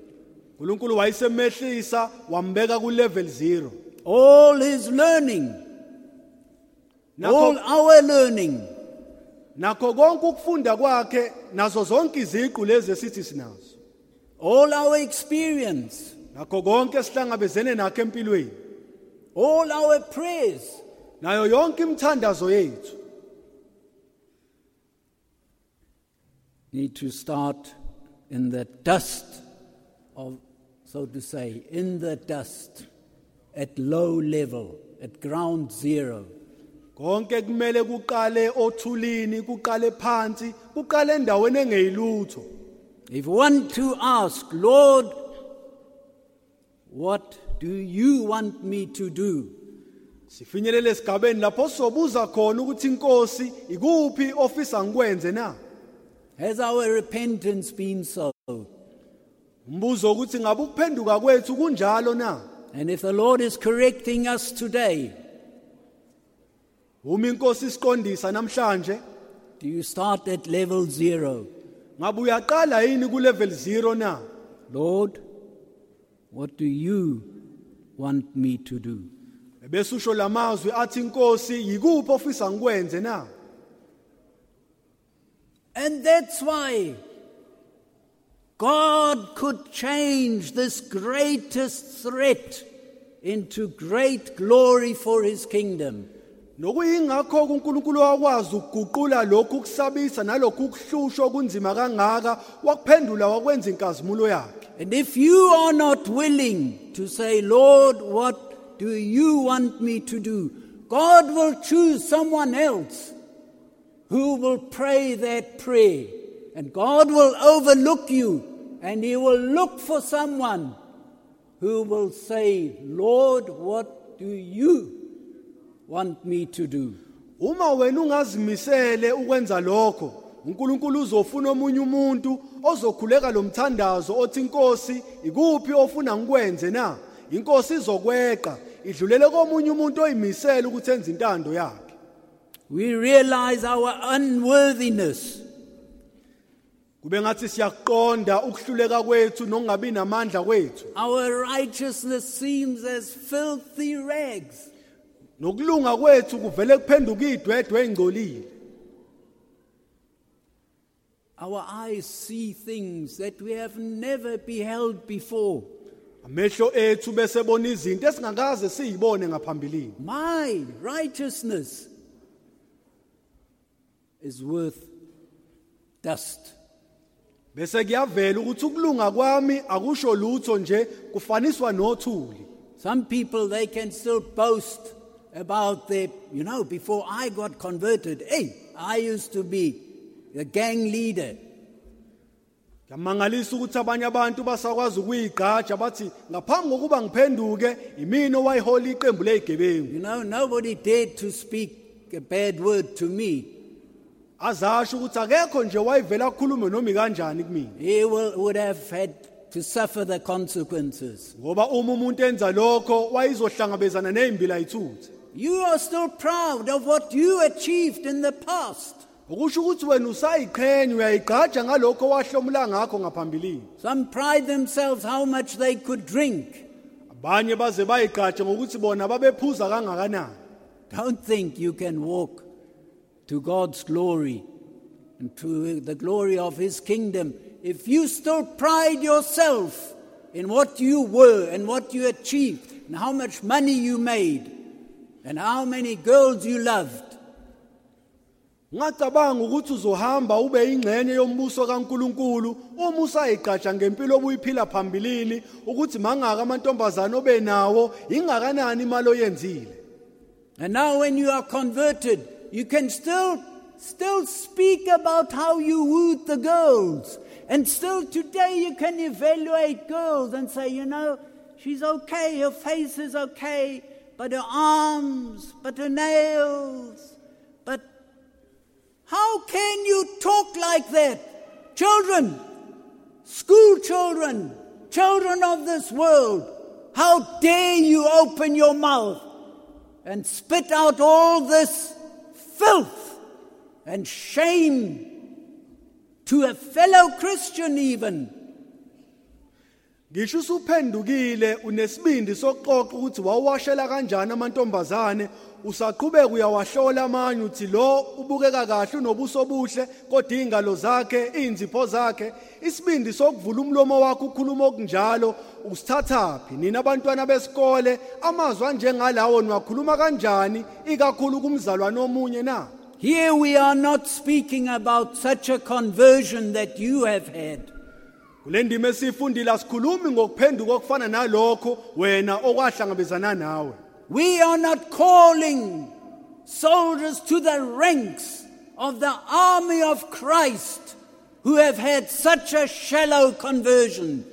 uNkulunkulu wayesemehlisa wambeka ku level 0 All his learning, all our learning nakho konke ukufunda kwakhe nazo zonke iziqu lezi esithi sinazo. All our experience, nakho konke sihlangabezene nakho empilweni. All our prayers, nayo yonke imithandazo yethu. Need to start in the dust of, so to say, in the dust, at low level, at ground zero. Konke kumele kuqale othulini kuqale phansi kuqale endaweni engeyilutho If want to ask, Lord, what do you want me to do? sifinyelele esigabeni lapho sizobuza khona ukuthi inkosi ikuphi ofisa ngikwenze na Has our repentance been so? umbuzo ukuthi ngabe ukuphenduka kwethu kunjalo na And if the Lord is correcting us today, uma inkosi isiqondisa namhlanje do you start at level zero? ngabe uyaqala yini ku level 0 na Lord, what do you want me to do? bese usho lamazwi athi inkosi yikuphi ofisa ngikwenze na And that's why God could change this greatest threat into great glory for his kingdom. Nokuyingakho uNkulunkulu wakwazi ukuguqula lokhu kusabisa nalokhu kuhlusha okunzima kangaka wakuphendula wakwenza inkazimulo yakhe And if you are not willing to say, Lord, what do you want me to do? God will choose someone else who will pray that prayer. And God will overlook you and He will look for someone who will say, Lord, what do you want me to do? uma wena ungazimisele ukwenza lokho uNkulunkulu uzofuna omunye umuntu ozokhuleka lomthandazo othi inkosi ikuphi ofuna ngikwenze na inkosi izokweqa idlulele komunye umuntu oyimisela ukuthi enze intando yakhe We realize our unworthiness. kube ngathi siyakuqonda ukuhluleka kwethu nokungabi namandla kwethu Our righteousness seems as filthy rags. Nokulunga kwethu kuvele kuphenduka idwedwe engcolile Our eyes see things that we have never beheld before. amehlo ethu bese bona izinto esingakaze siyibone ngaphambilini My righteousness is worth dust. bese kuyavela ukuthi ukulunga kwami akusho lutho nje kufaniswa nothuli Some people they can still boast about their, you know, before I got converted, hey, I used to be the gang leader. Yamangalisa ukuthi abanye abantu basakwazi ukuyigqaja bathi ngaphambi kokuba ngiphenduke imina owayihola iqembu lezigebengu You know, nobody dared to speak a bad word to me. azasho ukuthi akekho nje wayivela kukhulume noma kanjani kumina He will, would have had to suffer the consequences. ngoba uma umuntu enza lokho wayizohlangabezana nezimbila yithutha You are still proud of what you achieved in the past. ukusho ukuthi wena usayiqhenya uyayigqaja ngalokho wahlomula ngakho ngaphambilini Some pride themselves how much they could drink. abanye baze bayigqaje ngokuthi bona babephuza kangakanani Don't think you can walk to God's glory and to the glory of His kingdom if you still pride yourself in what you were and what you achieved and how much money you made and how many girls you loved. ngacabanga ukuthi uzohamba ube ingxenye yombuso kaNkuluNkulu uma usayigqaja ngempilo obuyiphila phambilini ukuthi mangaka amantombazana obenawo ingakanani imali oyenzile And now when you are converted, you can still still speak about how you wooed the girls. And still today you can evaluate girls and say, you know, she's okay, her face is okay, but her arms, but her nails, but how can you talk like that? Children, school children, children of this world, how dare you open your mouth and spit out all this filth and shame to a fellow Christian, even. Ngisho usuphendukile unesibindi sokuxoxa ukuthi wawashela kanjani amantombazane. Usaqhubeka uyawahlola amanye uthi lo ubukeka kahle unobuso obuhle kodwa ingalo zakhe inzipho zakhe isibindi sokuvula umlomo wakhe ukhuluma okunjalo usithathaphi nina abantwana besikole amazwi anjengalawo niwakhuluma kanjani? Ikakhulu kumzalwane omunye na? Here we are not speaking about such a conversion that you have had. Kule ndima esiyifundile asikhulumi ngokuphenduka okufana nalokho wena okwahlangabezana nawe. We are not calling soldiers to the ranks of the army of Christ who have had such a shallow conversion.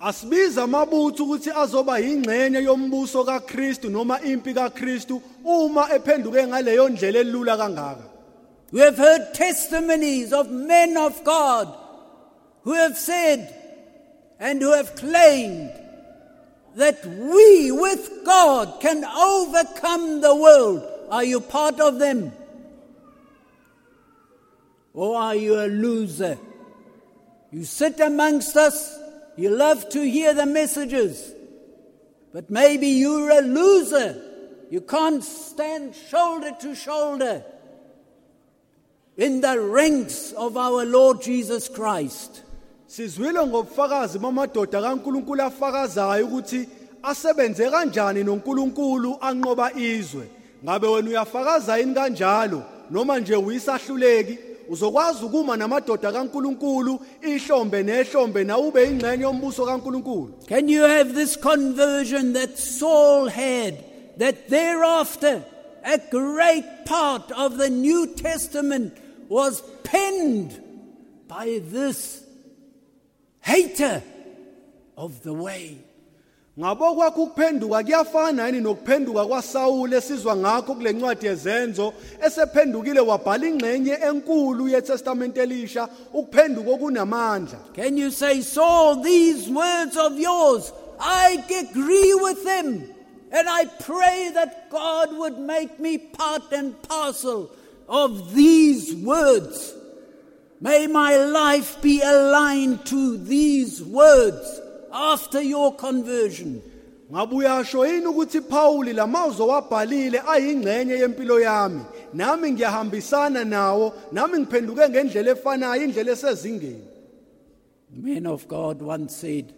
asibiza amabutho ukuthi azoba yingxenye yombuso kaKristu noma impi kaKristu uma ephenduke ngaleyo ndlela elula kangaka. We have heard testimonies of men of God who have said and who have claimed that we with God can overcome the world. Are you part of them? Or are you a loser? You sit amongst us, you love to hear the messages, but maybe you're a loser. You can't stand shoulder to shoulder in the ranks of our Lord Jesus Christ. Sizwile ngobufakazi bamadoda kaNkuluNkulu afakazayo ukuthi asebenze kanjani noNkulunkulu anqoba izwe. Ngabe wena uyafakaza yini kanjalo noma nje uyisahluleki uzokwazi ukuma namadoda kaNkuluNkulu ihlombe nehlombe na ube ingxenye yombuso kaNkuluNkulu. Can you have this conversion that Saul had, that thereafter a great part of the New Testament was penned by this hater of the way? Ngabo kwakho ukuphenduka kuyafana yini nokuphenduka kwaSawule esizwa ngakho kule ncwadi yezenzo esephendukile wabhala ingxenye enkulu yeTestament elisha ukuphenduka okunamandla. Can you say, so these words of yours, I agree with them. And I pray that God would make me part and parcel of these words. May my life be aligned to these words after your conversion. Ngabe uyasho yini ukuthi Pauli lamazwi wabhalile ayingxenye yempilo yami nami ngiyahambisana nawo nami ngiphenduke ngendlela efanayo indlela esezingeni The man of God once said,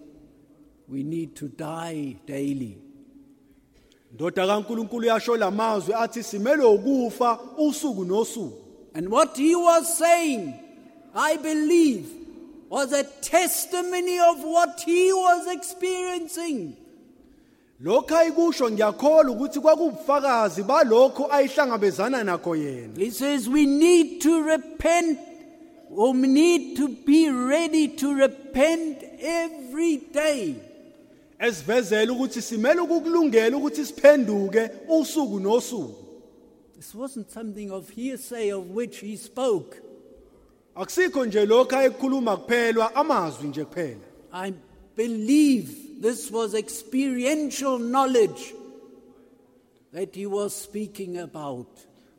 We need to die daily. Ndoda kaNkuluNkulu yasho lamazwi athi simele ukufa usuku nosuku And what he was saying, I believe, was a testimony of what he was experiencing. Lokho ayikusho ngiyakholwa ukuthi kwakubufakazi balokho ayihlangabezana nakho yena He says we need to repent, or we need to be ready to repent every day. esivezela ukuthi simele ukukulungela ukuthi siphenduke usuku nosuku This wasn't something of hearsay of which he spoke. Akusikho nje kuphelwa amazwi nje kuphela I believe this was experiential knowledge that he was speaking about.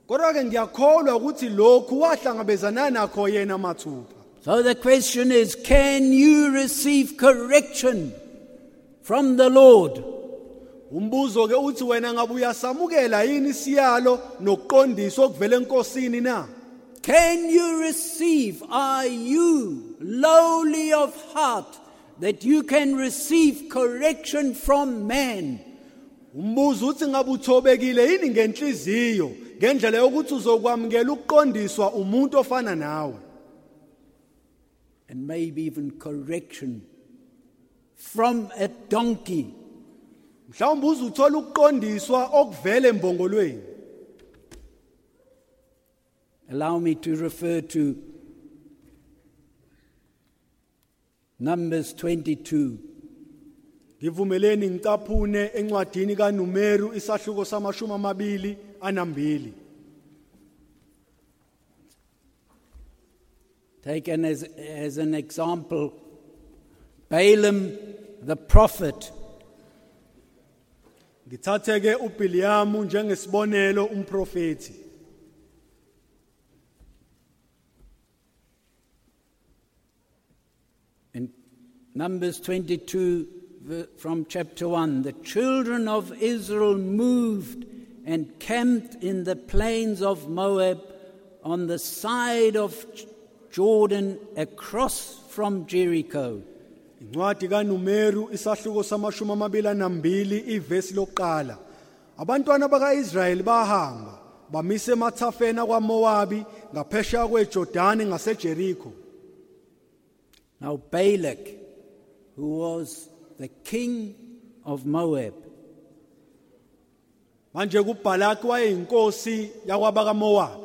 kodwa ke ngiyakholwa ukuthi lokhu wahlangabezana nakho yena mathupha So the question is can you receive correction from the Lord? umbuzo ke uthi wena ngabe uyasamukela yini isiyalo nokuqondiswa okuvela enkosini na Can you receive? Are you lowly of heart that you can receive correction from man? umbuzo uthi ngabe uthobekile yini ngenhliziyo ngendlela yokuthi uzokwamukela ukuqondiswa umuntu ofana nawe And maybe even correction from a donkey. mhlawumbe ukuqondiswa okuvela embongolweni Allow me to refer to Numbers 22. ngivumeleni ngicaphune encwadini kaNumeru isahluko samashumi amabili anambili. Taken as, as an example, Balaam the prophet. Ngithathe ke uBiliamu njengesibonelo umprofeti Numbers 22 from chapter 1 the children of Israel moved and camped in the plains of Moab on the side of Jordan across from Jericho. incwadi kaNumeru isahluko samashumi amabili anambili ivesi lokuqala. Abantwana bakaIsrayeli bahamba bamise emathafeni kwaMowabi ngaphesheya kweJordani ngaseJericho Now Balak, who was the king of Moab, manje kuBhalaki wayeyinkosi yakwabakaMowabi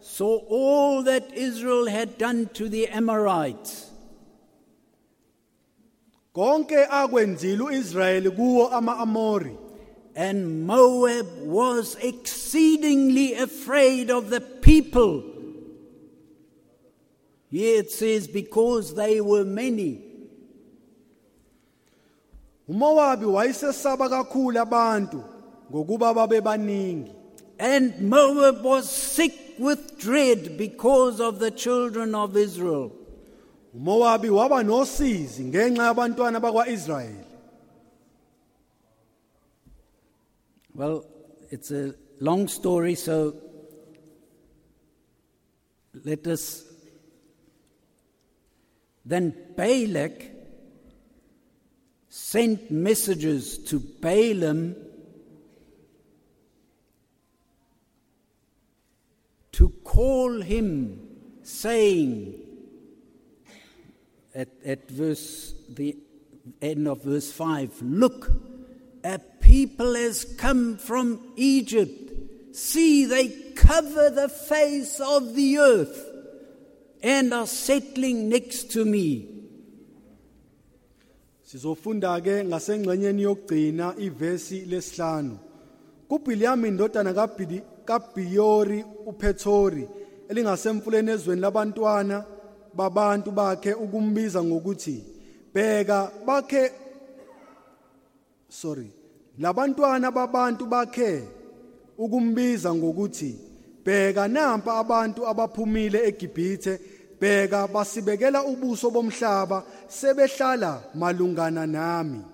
saw all that Israel had done to the Amorites konke akwenzile uIsrayeli kuwo ama-Amori And Moab was exceedingly afraid of the people. Here it says, because they were many. uMowabi wayesesaba kakhulu abantu ngokuba babebaningi And Moab was sick with dread because of the children of Israel. uMowabi waba nosizi ngenxa yabantwana bakwaIsrayeli Well, it's a long story, so let us. Then Balak sent messages to Balaam to call him, saying, at, at verse the end of verse 5 look a people has come from egypt. See they cover the face of the earth and are settling next to me Sizofunda ke ngasengxenyeni yokugcina ivesi lesihlanu. KuBhiliyamu indodana kaBhidi kaBhiyori uPhethori elingasemfuleni ezweni labantwana babantu bakhe ukumbiza ngokuthi bheka bakhe sorry labantwana babantu bakhe ukumbiza ngokuthi bheka nampa abantu abaphumile eGibhithe bheka basibekela ubuso bomhlaba sebehlala malungana nami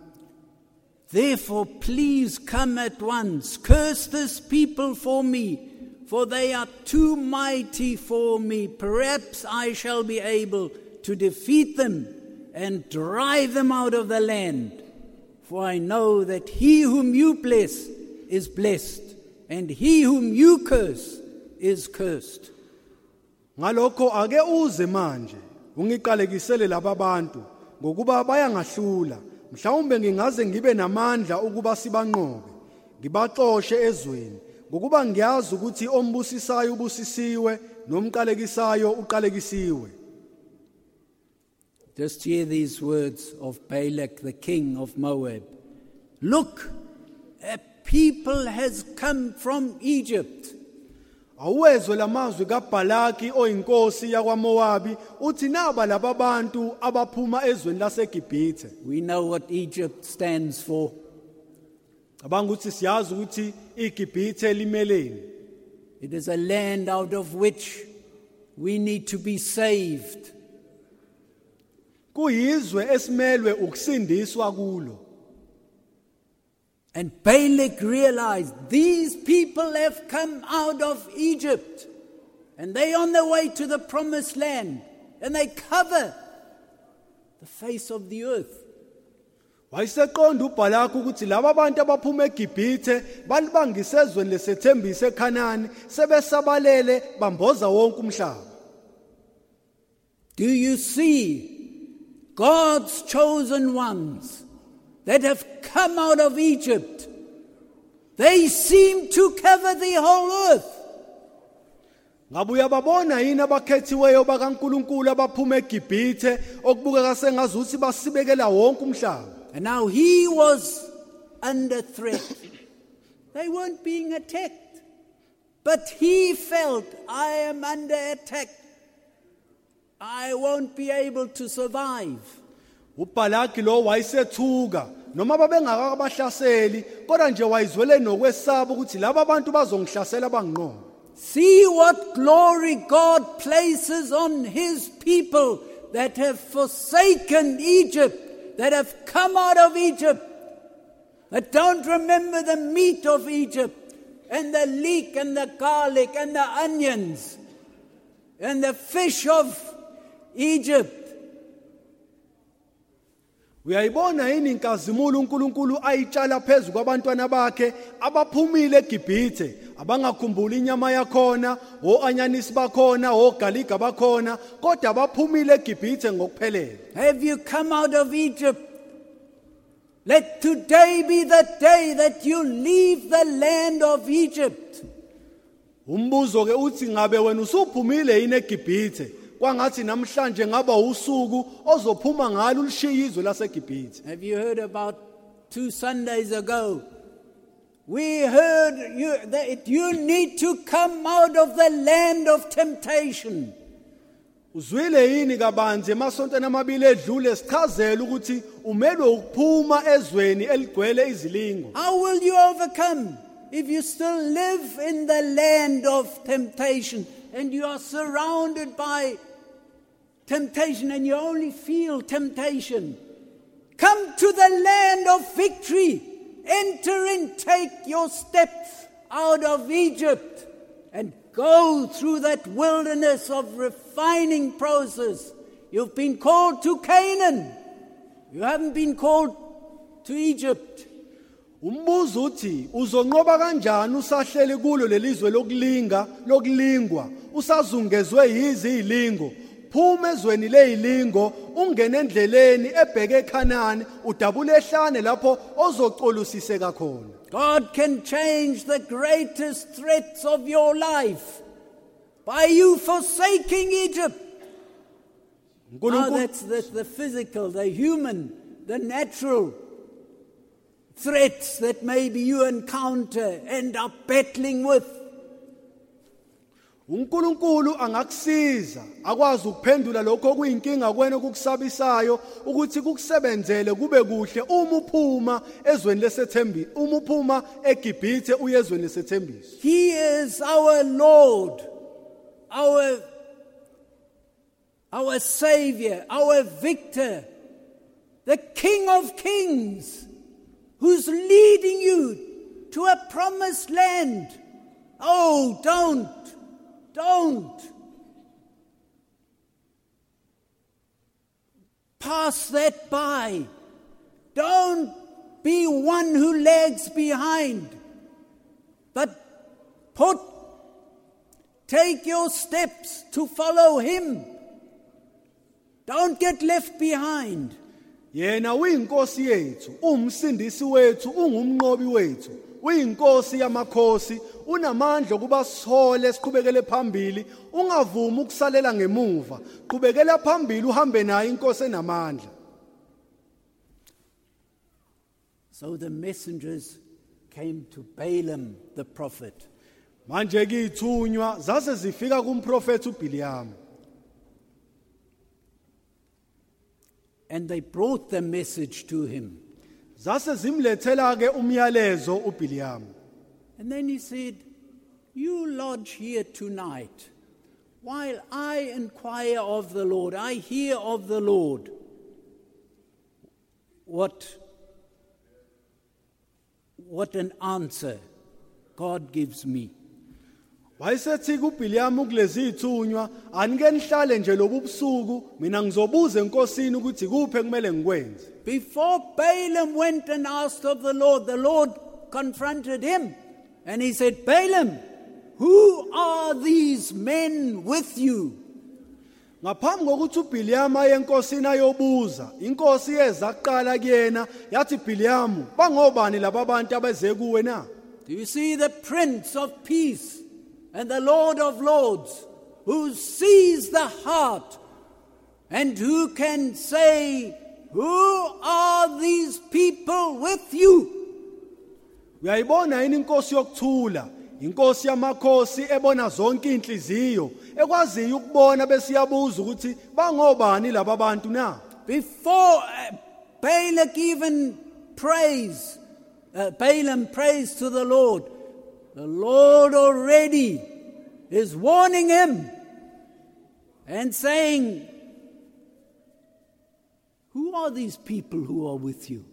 Therefore, please come at once. Curse this people for me, for they are too mighty for me. Perhaps I shall be able to defeat them and drive them out of the land. For I know that he whom you bless is blessed, and he whom you curse is cursed. Ngalokho ake uze manje ungiqalekisele laba bantu ngokuba bayangahlula mhlawumbe ngingaze ngibe namandla ukuba sibanqobe ngibaxoshe ezweni ngokuba ngiyazi ukuthi ombusisayo ubusisiwe nomqalekisayo uqalekisiwe Just hear these words of Balak, the king of Moab. Look, a people has come from Egypt. Awezwe lamazwi kaBhalaki oyinkosi yakwaMowabi uthi naba laba bantu abaphuma ezweni laseGibhithe We know what Egypt stands for. cabanga ukuthi siyazi ukuthi iGibhithe limeleni It is a land out of which we need to be saved. kuyizwe esimelwe ukusindiswa kulo And Balak realized these people have come out of Egypt and they on their way to the promised land and they cover the face of the earth. wayeseqonda uBhalaki ukuthi laba bantu abaphuma eGibhithe balibangisezweni lesethembiso eKhanani sebesabalele bamboza wonke umhlaba Do you see God's chosen ones that have come out of Egypt? They seem to cover the whole earth. ngabe uyababona yini abakhethiweyo bakaNkuluNkulu abaphuma eGibhithe okubukeka sengazuthi basibekela wonke umhlaba And now he was under threat. they weren't being attacked. But he felt, I am under attack. I won't be able to survive. uBhalaki lo wayesethuka noma babengakabahlaseli kodwa nje wayizwele nokwesaba ukuthi laba bantu bazongihlasela banginqobe See what glory God places on his people that have forsaken Egypt, that have come out of Egypt, that don't remember the meat of Egypt, and the leek, and the garlic, and the onions, and the fish of Egypt. Uyayibona yini inkazimulo uNkulunkulu ayitshala phezulu kwabantwana bakhe abaphumile eGibhithe abangakhumbuli inyama yakhona oanyanisi bakhona ogaliga bakhona kodwa abaphumile eGibhithe ngokuphelele Have you come out of Egypt? Let today be the day that you leave the land of Egypt. umbuzo ke uthi ngabe wena usuphumile yini eGibhithe kwangathi namhlanje ngaba usuku ozophuma ngalo ulishiya izwe laseGibhithe Have you heard about two Sundays ago? We heard you, that you need to come out of the land of temptation. uzwile yini kabanzi emasontweni amabili edlule sichazela ukuthi umelwe ukuphuma ezweni eligcwele izilingo How will you overcome if you still live in the land of temptation and you are surrounded by temptation and you only feel temptation? Come to the land of victory. Enter and take your steps out of Egypt and go through that wilderness of refining process. You've been called to Canaan. You haven't been called to Egypt. umbuzo uthi uzonqoba kanjani usahleli kulo lelizwe lokulinga lokulingwa usazungezwe yizi phuma ezweni lezilingo ungene endleleni ebheke eKhanani udabule ehlane lapho ozocolusiseka khona God can change the greatest threats of your life by you forsaking Egypt. Now that's, that's the physical, the human, the natural threats that maybe you encounter, end up battling with. uNkulunkulu angakusiza akwazi ukuphendula lokho okuyinkinga kwena okukusabisayo ukuthi kukusebenzele kube kuhle uma uphuma ezweni lesethembi uma uphuma eGibhithe uye ezweni lesethembiso He is our Lord, our, our Savior, our Victor, the King of Kings, who's leading you to a promised land. Oh, don't, don't pass that by. Don't be one who lags behind. But put, take your steps to follow him. Don't get left behind. yena uyinkosi yethu umsindisi wethu ungumnqobi wethu uyinkosi yamakhosi unamandla okuba sihole siqhubekele phambili ungavumi ukusalela ngemuva qhubekela phambili uhambe naye inkosi enamandla So the messengers came to Balaam the prophet. manje ke ithunywa zase zifika kumprofeti uBhiliyamu And they brought the message to him. Zase zimlethela ke umyalezo And then he said, You lodge here tonight while I inquire of the Lord, I hear of the Lord. What, what an answer God gives me. Wayesethi kuBhiliyamu kulezi ithunywa anike nihlale nje lobu busuku mina ngizobuza enkosini ukuthi kuphe kumele ngikwenze. Before Balaam went and asked of the Lord, the Lord confronted him and he said, Balaam, who are these men with you? ngaphambi kokuthi uBhiliyamu aye enkosini ayobuza inkosi yeza kuqala kuyena yathi Bhiliyamu bangobani laba bantu abeze kuwe na? Do you see the Prince of Peace? And the Lord of Lords who sees the heart and who can say, Who are these people with you? uyayibona yini inkosi yokuthula inkosi yamakhosi ebona zonke inhliziyo ekwaziyo ukubona ukuthi bangobani laba bantu na Before uh, Balak even prays, uh, Balaam prays to the Lord, the Lord already is warning him and saying, Who are these people who are with you?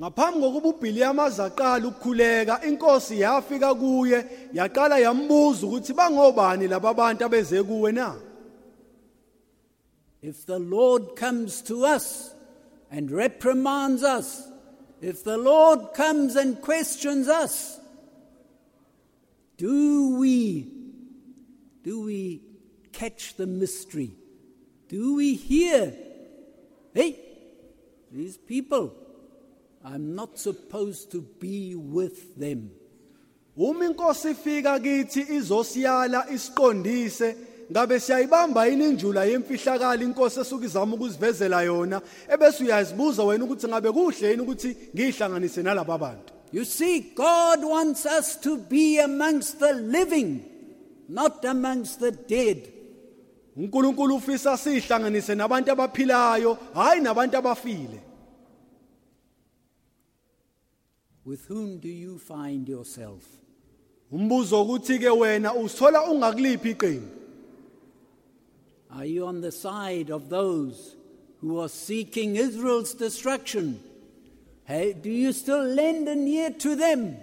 ngaphambi kokuba uBhiliyamu azaqala ukukhuleka inkosi yafika kuye yaqala yambuza ukuthi bangobani laba bantu abeze kuwe na If the Lord comes to us and reprimands us, if the Lord comes and questions us, do we do we catch the mystery? Do we hear? Hey, these people, I'm not supposed to be with them. uma inkosi ifika kithi izosiyala isiqondise ngabe siyayibamba yini injula yemfihlakala inkosi esuka izama ukuzivezela yona ebese uyazibuza wena ukuthi ngabe kuhle yini ukuthi ngihlanganise nalabo bantu You see, God wants us to be amongst the living, not amongst the dead. uNkulunkulu ufisa sihlanganise nabantu abaphilayo hayi nabantu abafile With whom do you find yourself? umbuzo ukuthi ke wena ungakuliphi iqembu Are you on the side of those who are seeking Israel's destruction? Hey, do you still lend an ear to them?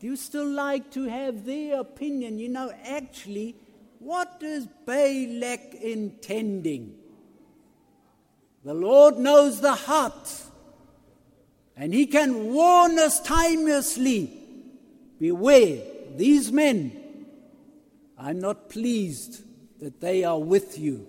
Do you still like to have their opinion? You know, actually, what is Balak intending? The Lord knows the heart, and He can warn us timelessly Beware, these men, I'm not pleased that they are with you.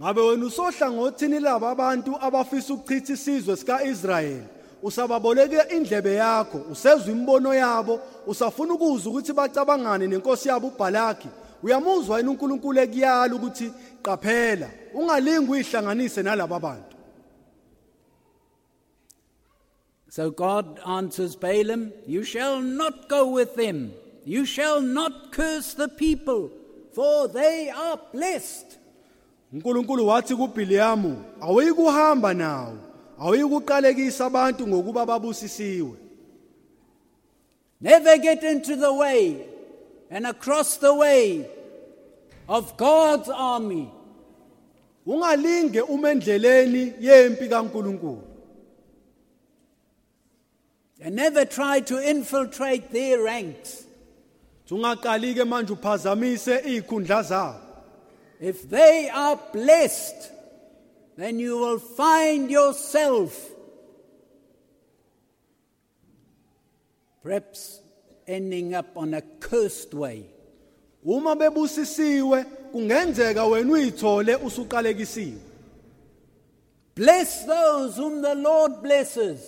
ngabe wena usohlangothini laba abantu abafisa ukuchitha isizwe sikaIsrayeli usababoleke indlebe yakho usezwe imbono yabo usafuna ukuzwa ukuthi bacabangane nenkosi yabo uBalaki uyamuzwa yini uNkulunkulu ekuyala ukuthi qaphela ungalingi uyihlanganise nalaba bantu So God answers Balaam, You shall not go with them. You shall not curse the people, for they are blessed. uNkulunkulu wathi kuBhiliyamu awuyikuhamba nawo awuyikuqalekisa abantu ngokuba babusisiwe Never get into the way and across the way of God's army. ungalinge umendleleni yempi kaNkulunkulu And never try to infiltrate their ranks. ungaqali ke manje uphazamise izikhundla zabo If they are blessed, then you will find yourself perhaps ending up on a cursed way. uma bebusisiwe kungenzeka wena uyithole usuqalekisiwe Bless those whom the Lord blesses.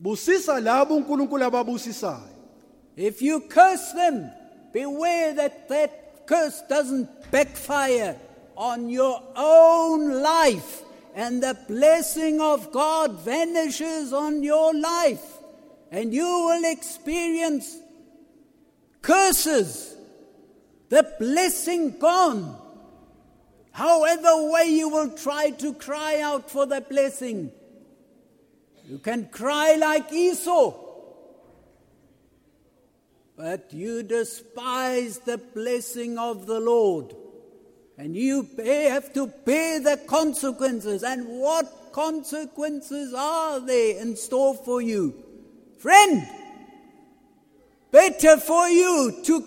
busisa labo uNkulunkulu ababusisayo If you curse them, beware that that curse doesn't backfire on your own life and the blessing of God vanishes on your life and you will experience curses, the blessing gone. However, way you will try to cry out for the blessing, you can cry like Esau. But you despise the blessing of the Lord. And you bear- have to bear the consequences. And what consequences are there in store for you? Friend, better for you to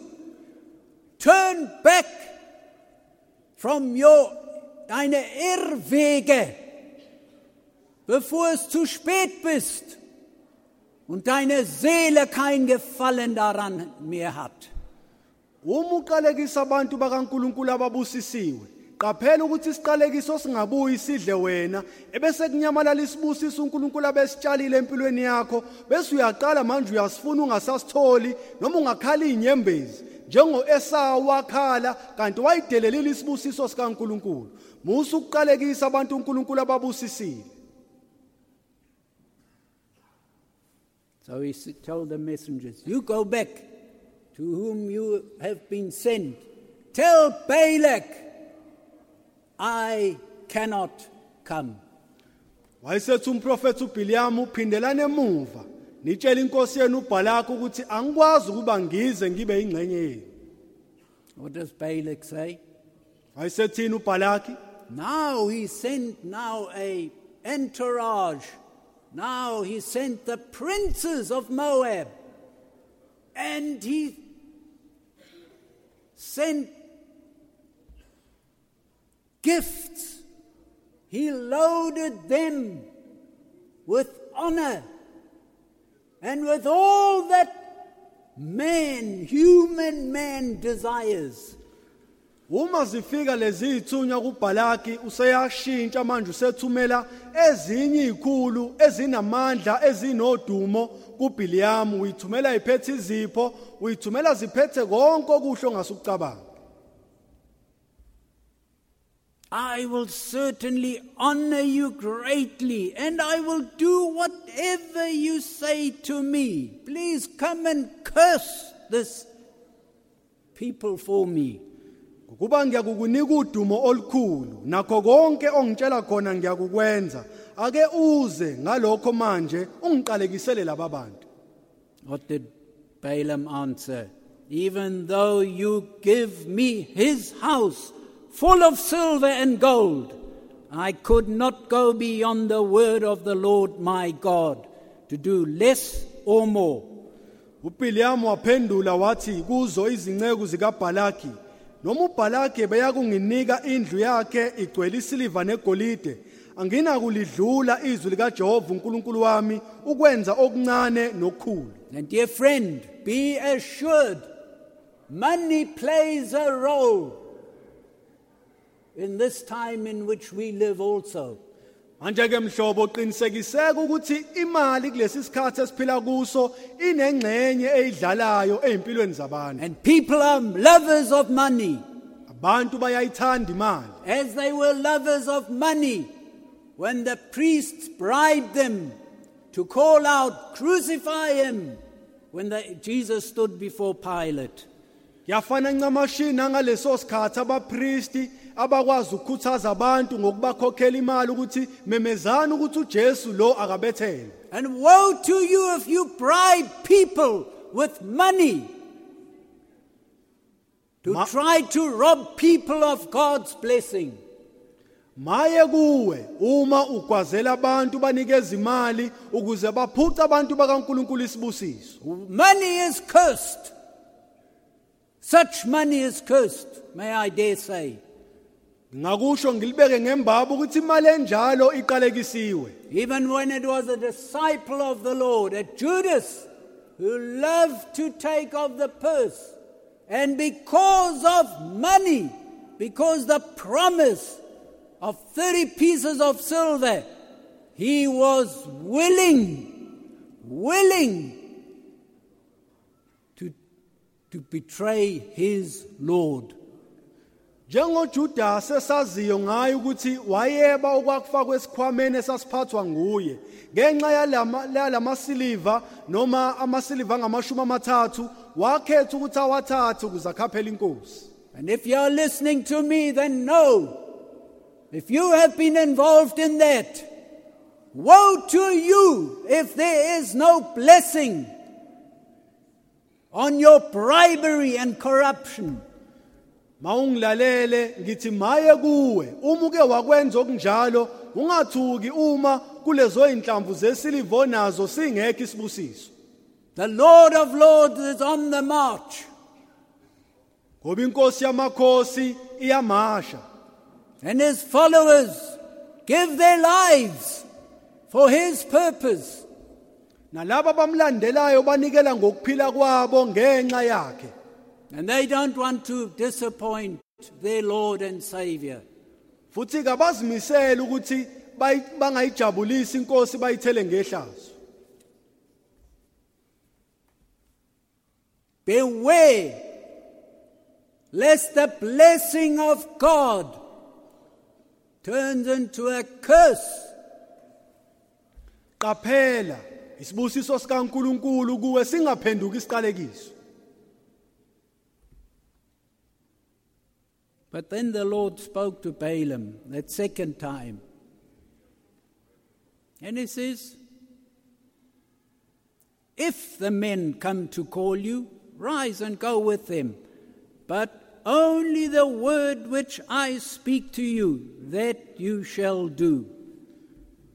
turn back from your deine Irrwege, bevor es zu spät bist und deine Seele kein Gefallen daran mehr hat. Uma uqalekisa abantu bakaNkulunkulu ababusisiwe. Qaphela ukuthi isiqalekiso singabuyi sidle wena ebese kunyamalala isibusiso uNkulunkulu abesitshalile empilweni yakho bese uyaqala manje uyasifuna ungasasitholi noma ungakhala inyembezi. Njengo Esau wakhala kanti wayidelelile isibusiso sikaNkulunkulu. Musu ukuqalekisa abantu uNkulunkulu ababusisile. So he told the messengers, You go back. To whom you have been sent. Tell Balak, I cannot come. wayesethi umprofeti uBhiliyamu uphindelane emuva nitshela inkosi yenu uBhalaki ukuthi angikwazi ukuba ngize ngibe ingxenye yenu What does Balak say? wayesethini uBhalaki Now he sent now a entourage. Now he sent the princes of Moab. And he sent gifts. He loaded them with honor and with all that man, human man desires. uma zifika lezi ithunya kuBhalaki useyashintsha manje usethumela ezinye izikhulu ezinamandla ezinodumo kuBhiliyamu uyithumela iphethe izipho uyithumela ziphethe konke okuhle ongasucabanga I will certainly honor you greatly, and I will do whatever you say to me. Please come and curse this people for me. ukuba ngiyakukunika udumo olukhulu nakho konke ongitshela khona ngiyakukwenza ake uze ngalokho manje ungiqalekisele laba bantu What did Balaam answered, Even though you give me his house full of silver and gold, I could not go beyond the word of the Lord my God to do less or more. waphendula wathi kuzo izinceku zikaBhalaki noma uBhalaki indlu yakhe igcwele isiliva negolide izwi likaJehova uNkulunkulu wami ukwenza okuncane nokukhulu And dear friend, be assured, money plays a role in this time in which we live also. manje ke mhlobo qinisekiseka ukuthi imali kulesi sikhathi esiphila kuso inengxenye eyidlalayo ezimpilweni zabantu And people are lovers of money. abantu bayayithanda imali as they were lovers of money when the priests bribed them to call out, Crucify him, when the, Jesus stood before Pilate. yafana ncamashini ngaleso sikhathi abapristi abakwazi ukukhuthaza abantu ngokubakhokhela imali ukuthi memezana ukuthi uJesu lo akabethelwe And woe to you if you bribe people with money to Ma- try to rob people of God's blessing. Maye kuwe uma ugwazela abantu banikeza imali ukuze baphuce abantu bakaNkuluNkulu isibusiso Money is cursed. Such money is cursed, may I dare say. ngakusho ngilibeke ngembaba ukuthi imali enjalo iqalekisiwe Even when it was a disciple of the Lord, a Judas, who loved to take of the purse, and because of money, because the promise of 30 pieces of silver, he was willing, willing to, to betray his Lord. njengoJudas esaziyo ngayo ukuthi wayeba okwakufakwa esikhwameni esasiphathwa nguye ngenxa yalama yalamasiliva noma amasiliva angamashumi amathathu wakhetha ukuthi awathathe ukuze akhaphele inkosi And if you're listening to me, then know if you have been involved in that, woe to you if there is no blessing on your bribery and corruption. mawungilalele ngithi maye kuwe. Uma uke wakwenza okunjalo ungathuki uma kulezo inhlamvu zesiliva onazo singekho isibusiso. The Lord of Lords is on the march, ngoba inkosi yamakhosi iyamasha and his followers give their lives for his purpose. nalabo abamlandelayo banikela ngokuphila kwabo ngenxa yakhe And they don't want to disappoint their Lord and Savior. futhi kabazimisele ukuthi bayi- bangayijabulisi inkosi bayithele ngehlazo Beware lest the blessing of God turns into a curse. qaphela isibusiso sikaNkuluNkulu kuwe singaphenduki isiqalekiso But then the Lord spoke to Balaam that second time. And he says, If the men come to call you, rise and go with them. But only the word which I speak to you, that you shall do.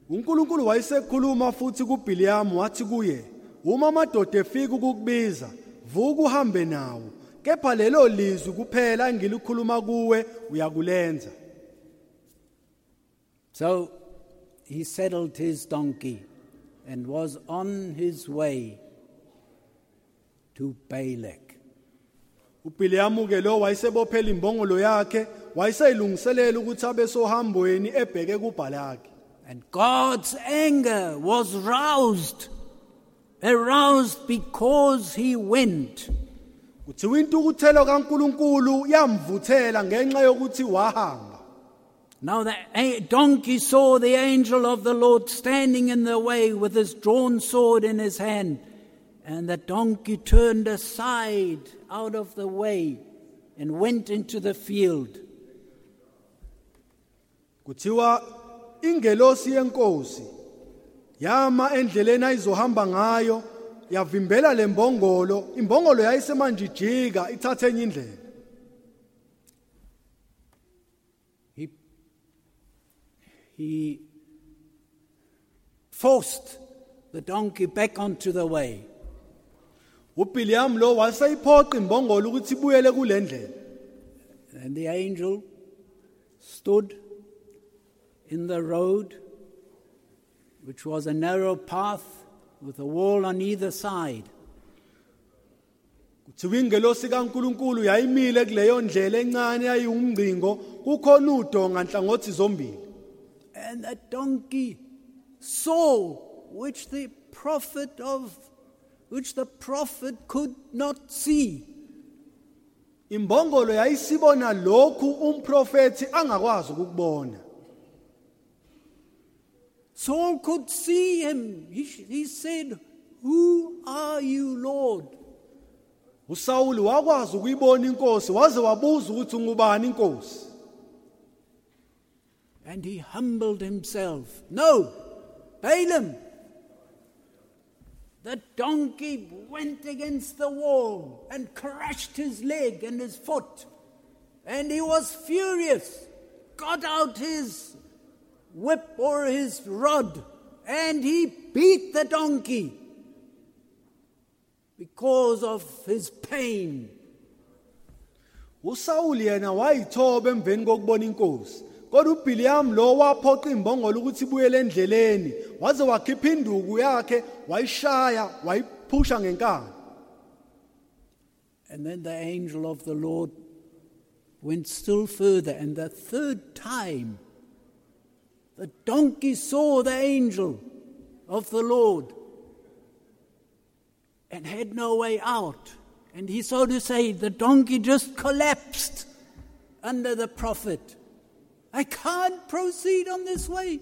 uNkulunkulu wayesekhuluma futhi kuBhiliyamu wathi kuye uma amadoda efika ukukubiza vuka uhambe nawo kepha lelo lizwi kuphela engilikhuluma kuwe uyakulenza So he saddled his donkey and was on his way to Balak. uBhiliyamu ke lo wayesebophela imbongolo yakhe wayeseyilungiselela ukuthi abe sohambweni ebheke kuBhalaki And God's anger was roused, aroused because he went. kuthiwa intukuthelo kaNkuluNkulu yamvuthela ngenxa yokuthi wahamba Now the donkey saw the angel of the Lord standing in the way with his drawn sword in his hand. And the donkey turned aside out of the way and went into the field. kuthiwa ingelosi yenkosi yama endleleni ayizohamba ngayo yavimbela lembongolo imbongolo yayisemanje ijika ithathe enye indlela He, he forced the donkey back onto the way. uBhiliyamu lo waseyiphoqa imbongolo ukuthi ibuyele kule ndlela And the angel stood in the road, which was a narrow path with a wall on either side. kuthiwa ingelosi kaNkuluNkulu yayimile kuleyo ndlela encane yayiwumngcingo kukhona udonga nhlangothi zombili And the donkey saw which the prophet of which the prophet could not see. imbongolo yayisibona lokhu umprofeti angakwazi ukukubona Saul could see him. He, he said, Who are you, Lord? uSawuli wakwazi ukuyibona inkosi waze wabuza ukuthi ungubani inkosi And he humbled himself. No, Balaam. The donkey went against the wall and crushed his leg and his foot. And he was furious, got out his whip or his rod, and he beat the donkey because of his pain. uSawuli yena wayithoba emveni kokubona inkosi kodwa lo waphoqa imbongolo ukuthi ibuyele endleleni waze wakhipha induku yakhe wayishaya wayiphusha ngenkani And then the angel of the Lord went still further, and the third time the donkey saw the angel of the Lord and had no way out. And he, so to say, the donkey just collapsed under the prophet. I can't proceed on this way.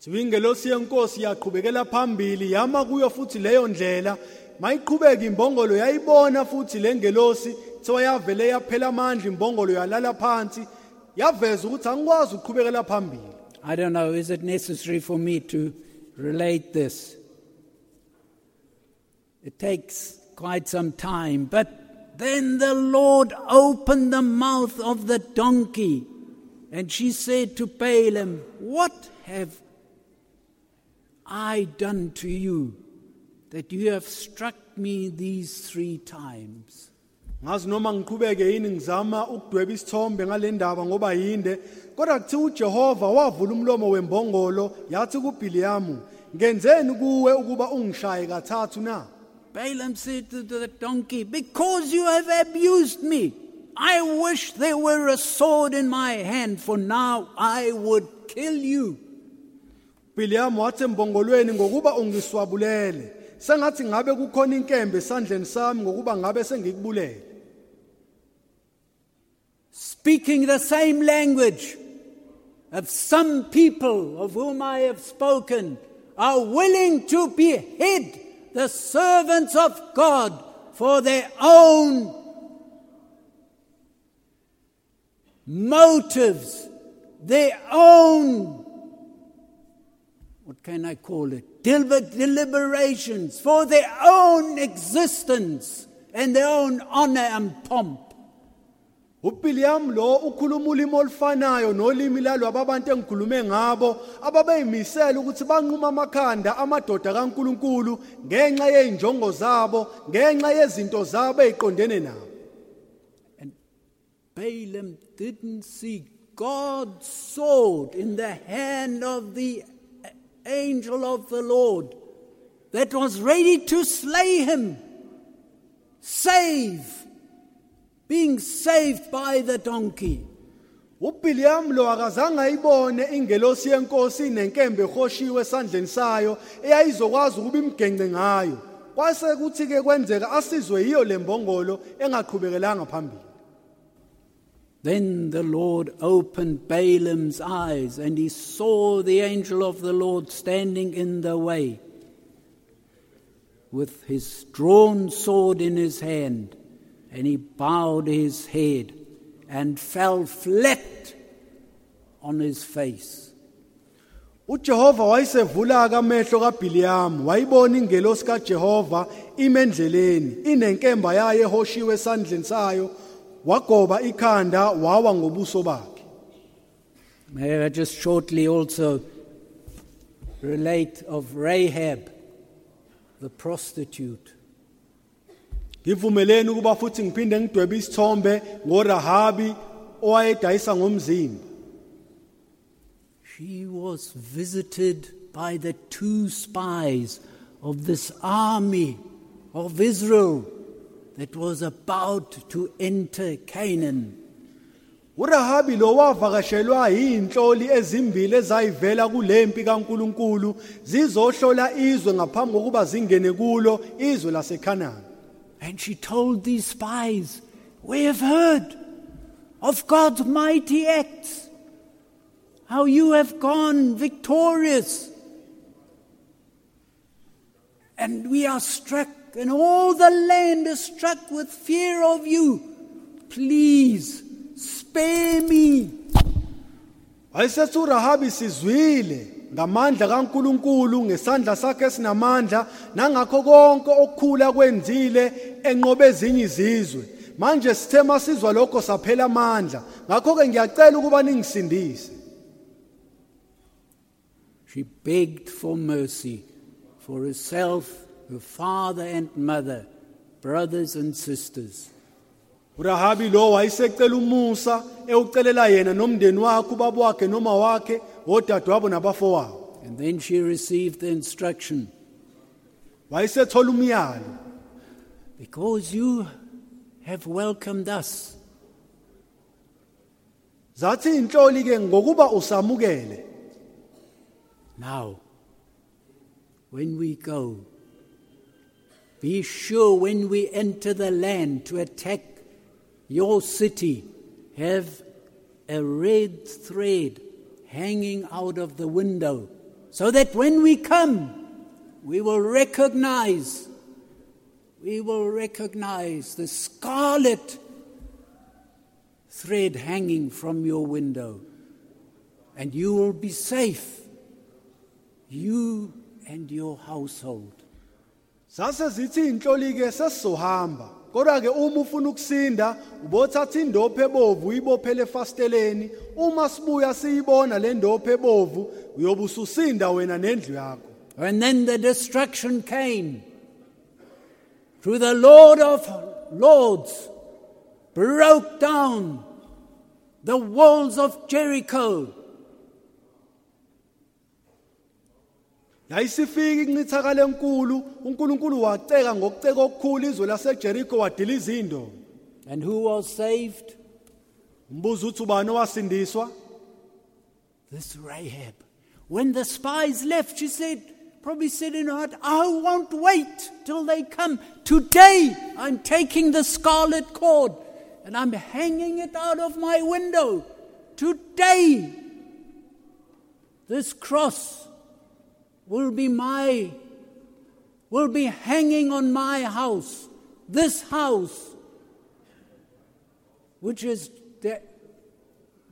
Thiwa yenkosi yaqhubekela phambili yama kuyo futhi leyo ndlela mayiqhubeka imbongolo yayibona futhi lengelosi thiwa yavele yaphela amandla imbongolo yalala phansi yaveza ukuthi angikwazi ukuqhubekela phambili I don't know, is it necessary for me to relate this? It takes quite some time. But then the Lord opened the mouth of the donkey, and she said to Balaam, What have I done to you that you have struck me these three times? ngazi noma ngiqhubeke yini ngizama ukudweba isithombe ngale ndaba ngoba yinde. Kodwa kuthiwa uJehova wavula umlomo wembongolo yathi kuBhiliyamu ngenzeni kuwe ukuba ungishaye kathathu na? Balaam said to the donkey, Because you have abused me, I wish there were a sword in my hand, for now I would kill you. Wathi embongolweni ngokuba ungiswabulele sengathi ngabe kukhona inkembe esandleni sami ngokuba ngabe sengikubulele Speaking the same language of some people of whom I have spoken are willing to behead the servants of God for their own motives, their own, what can I call it? Deliber- deliberations, for their own existence and their own honor and pomp. uBiliam lo ukhuluma ulimi olufanayo nolimi lalabo abantu engikhulume ngabo ababeyimisela ukuthi banquma amakhanda amadoda kaNkuluNkulu ngenxa yezinjongo zabo ngenxa yezinto zabo eziqondene nabo Balaam didn't see God's sword in the hand of the angel of the Lord that was ready to slay him, save, being saved by the donkey. uBiliam lo akazange ayibone ingelosi yenkosi nenkembe ehoshiwe esandleni sayo eyayizokwazi ukuba imgengce ngayo. Kwase kuthi ke kwenzeka asizwe yiyo lembongolo engaqhubekelanga phambili Then the Lord opened Balaam's eyes, and he saw the angel of the Lord standing in the way with his drawn sword in his hand, and he bowed his head and fell flat on his face. uJehova wayesevula amehlo kaBhiliam wayibona ingelosi kaJehova imendleleni inenkemba yayo ehoshiwe esandleni sayo wagoba ikhanda wawa ngobuso bakhe. May I just shortly also relate of Rahab, the prostitute. Ngivumeleni ukuba futhi ngiphinde ngidwebe isithombe ngoRahabi owayedayisa ngomzimba. She was visited by the two spies of this army of Israel that was about to enter Canaan. uRahabi lo wavakashelwa ezimbili ezayivela kaNkuluNkulu zizohlola izwe ngaphambi kokuba zingene kulo izwe laseKhanani And she told these spies, We have heard of God's mighty acts, how you have gone victorious. And we are struck, and all the land is struck with fear of you. Please spare me. Wayesethi uRahabi sizwile ngamandla kaNkuluNkulu ngesandla sakhe esinamandla nangakho konke okukhula kwenzile enqobe ezinye izizwe manje sithe masizwa lokho saphela amandla ngakho ke ngiyacela ukuba ningisindise She begged for mercy for herself, her father and mother, brothers and sisters. uRahabi lo wayesecela umusa ewucelela yena nomndeni wakhe ubaba wakhe noma wakhe odadewabo nabafowabo. And then she received the instruction. Wayesethola umyalo. Because you have welcomed us, zathi inhloli ke ngokuba usamukele. Now, when we go, be sure when we enter the land to attack your city, have a red thread hanging out of the window, so that when we come, we will recognize, we will recognize the scarlet thread hanging from your window, and you will be safe, you and your household. Sase zithi inhloli ke sesizohamba kodwa ke uma ufuna ukusinda ubothatha indophe ebovu uyibophele efasteleni. Uma sibuya siyibona le ndophe ebovu uyobe ususinda wena nendlu yakho. And then the destruction came through the Lord of Lords, broke down the walls of Jericho. Yayisifika incithakalo enkulu uNkulunkulu waceka ngokuceka okukhulu izwe laseJericho wadiliza indo And who was saved? umbuzo uthi ubani owasindiswa This Rahab. When the spies left, she said, probably said in her heart, I won't wait till they come. Today, I'm taking the scarlet cord and I'm hanging it out of my window. Today, this cross will be my, will be hanging on my house. This house, which is the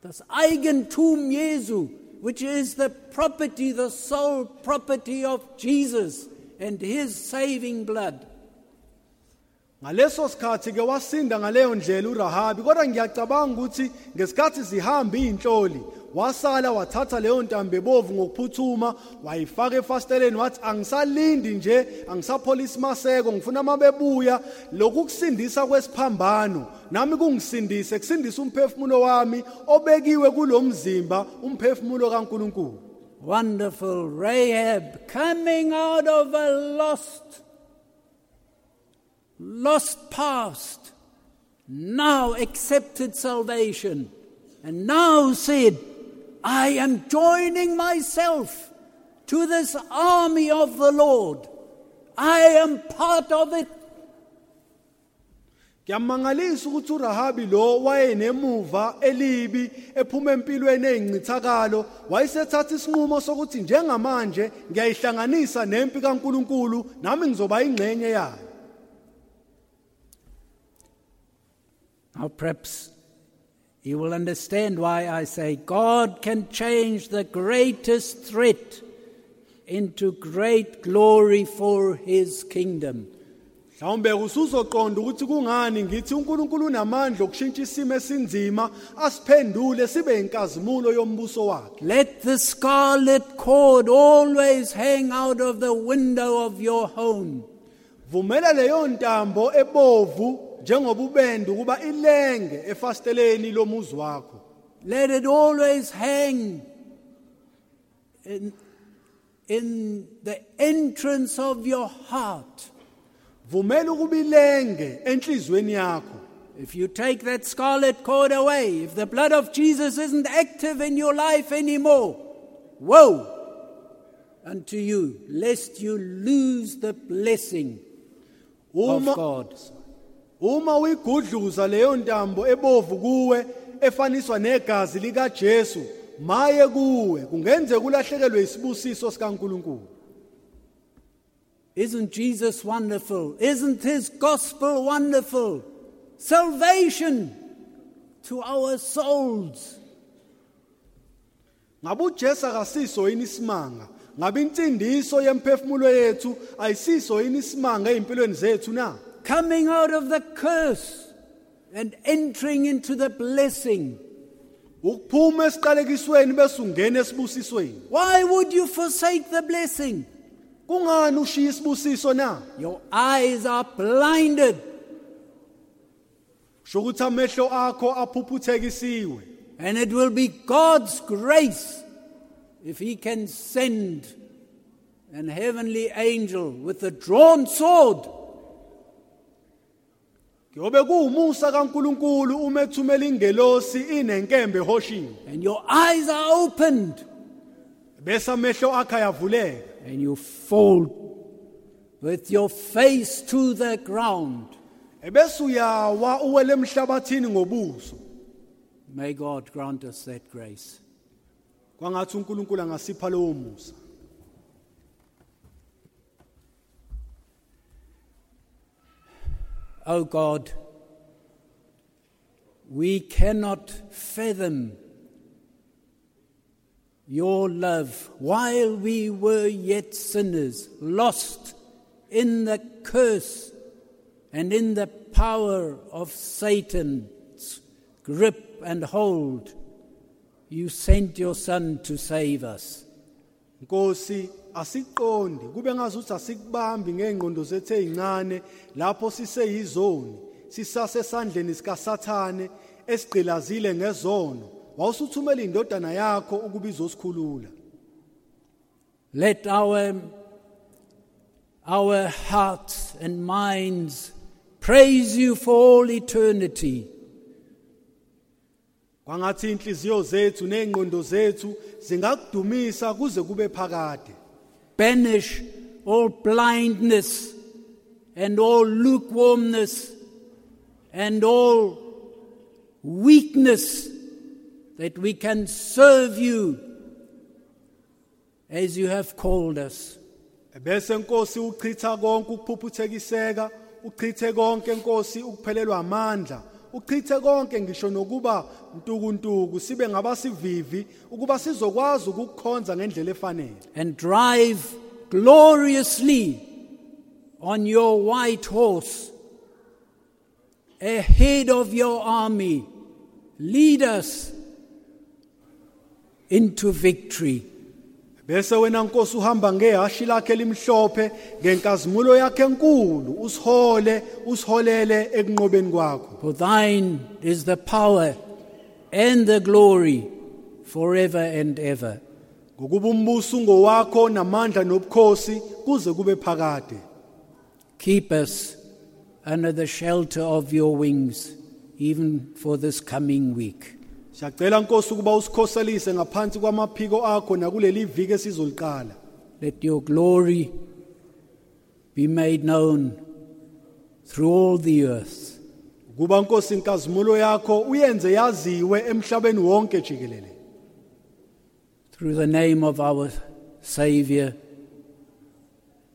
das Eigentum Jesu, which is the property, the sole property of Jesus and his saving blood. ngaleso sikhathi ke wasinda ngaleyo ndlela uRahabi kodwa ngiyacabanga ukuthi ngesikhathi zihamba izinhloli wasala wathatha leyo ntambo ebovu ngokuphuthuma wayifaka efasteleni wathi angisalindi nje angisapholisa maseko ngifuna mabebuya lokhu kusindisa kwesiphambano nami kungisindise kusindisa umphefumulo wami obekiwe kulomzimba umphefumulo kaNkuluNkulu. Wonderful Rahab coming out of a lost, lost past, now accepted salvation, and now said, I am joining myself to this army of the Lord. I am part of it. Kuyamangalisa ukuthi uRahabi lo wayenemuva elibi ephuma empilweni ezincithakalo wayesethatha isinqumo sokuthi njengamanje ngiyayihlanganisa nempi kaNkuluNkulu nami ngizoba ingxenye yayo Now, perhaps you will understand why I say God can change the greatest threat into great glory for his kingdom. mhlawumbe usuzoqonda ukuthi kungani ngithi uNkulunkulu unamandla okushintsha isimo esinzima asiphendule sibe inkazimulo yombuso wakhe Let the scarlet cord always hang out of the window of your home. vumela leyo ntambo ebovu njengoba ubende ukuba ilenge efasteleni lomuzi wakho Let it always hang in, in the entrance of your heart. vumela ukuba ilenge enhlizweni yakho If you take that scarlet cord away, if the blood of Jesus isn't active in your life anymore, woe unto you, lest you lose the blessing of God. Uma uyigudluza leyo ntambo ebovu kuwe efaniswa negazi likaJesu maye kuwe kungenzeka ulahlekelwe isibusiso sikaNkuluNkulu Isn't Jesus wonderful? Isn't his gospel wonderful? Salvation to our souls. ngabe uJesu akasiso yini isimanga ngabe insindiso yemphefumulo yethu ayisiso yini isimanga ezimpilweni zethu na Coming out of the curse and entering into the blessing. ukuphuma esiqalekisweni bese ungena esibusisweni Why would you forsake the blessing? kungani ushiya isibusiso na Your eyes are blinded. sho ukuthi amehlo akho aphuphuthekisiwe And it will be God's grace if He can send an heavenly angel with a drawn sword Ngobe kuumusa kaNkuluNkulu uma ethumela ingelosi inenkembe ehoshiwe and your eyes are opened. Bese amehlo akho ayavuleka. And you fall with your face to the ground. ebese uyawa uwele emhlabathini ngobuso. May God grant us that grace. kwangathi uNkulunkulu angasipha lowo musa. Oh God, we cannot fathom your love while we were yet sinners, lost in the curse and in the power of Satan's grip and hold. You sent your Son to save us. Nkosi asiqondi kube ngazuthi asikubambi ngengqondo zethu ezincane lapho siseyizoni sisase sandleni sika Sathane esigqilazile ngezono. Wawusuthumela indodana yakho ukuba izosikhulula. Let our, our hearts and minds praise you for all eternity. kwangathi inhliziyo zethu nezingqondo zethu zingakudumisa kuze kube phakade. Banish all blindness and all lukewarmness and all weakness that we can serve you as you have called us. uchitha konke ukuphuphuthekiseka uchithe konke ukuphelelwa amandla uchithe konke ngisho nokuba ntukuntuku sibe ngabasivivi ukuba sizokwazi ngendlela efanele and drive gloriously on your white horse ahead of your army. Lead us into victory. Bese wena nkosi uhamba ngehashi lakhe limhlophe ngenkazimulo yakhe enkulu usihole usiholele ekunqobeni kwakho For thine is the power and the glory forever and ever. ngokuba umbuso ungowakho namandla nobukhosi kuze kube phakade Keep us under the shelter of your wings, even for this coming week. Siyacela nkosi ukuba usikhoselise ngaphansi kwamaphiko akho nakuleli viki esizoliqala Let your glory be made known through all the earth. ukuba nkosi inkazimulo yakho uyenze yaziwe emhlabeni wonke jikelele Through the name of our Savior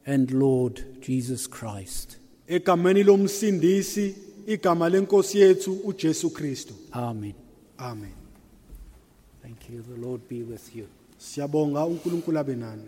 and Lord Jesus Christ. egameni lomsindisi igama lenkosi yethu uJesu Kristu Amen. Amen Thank you. The Lord be with you. siyabonga uNkulunkulu abe nani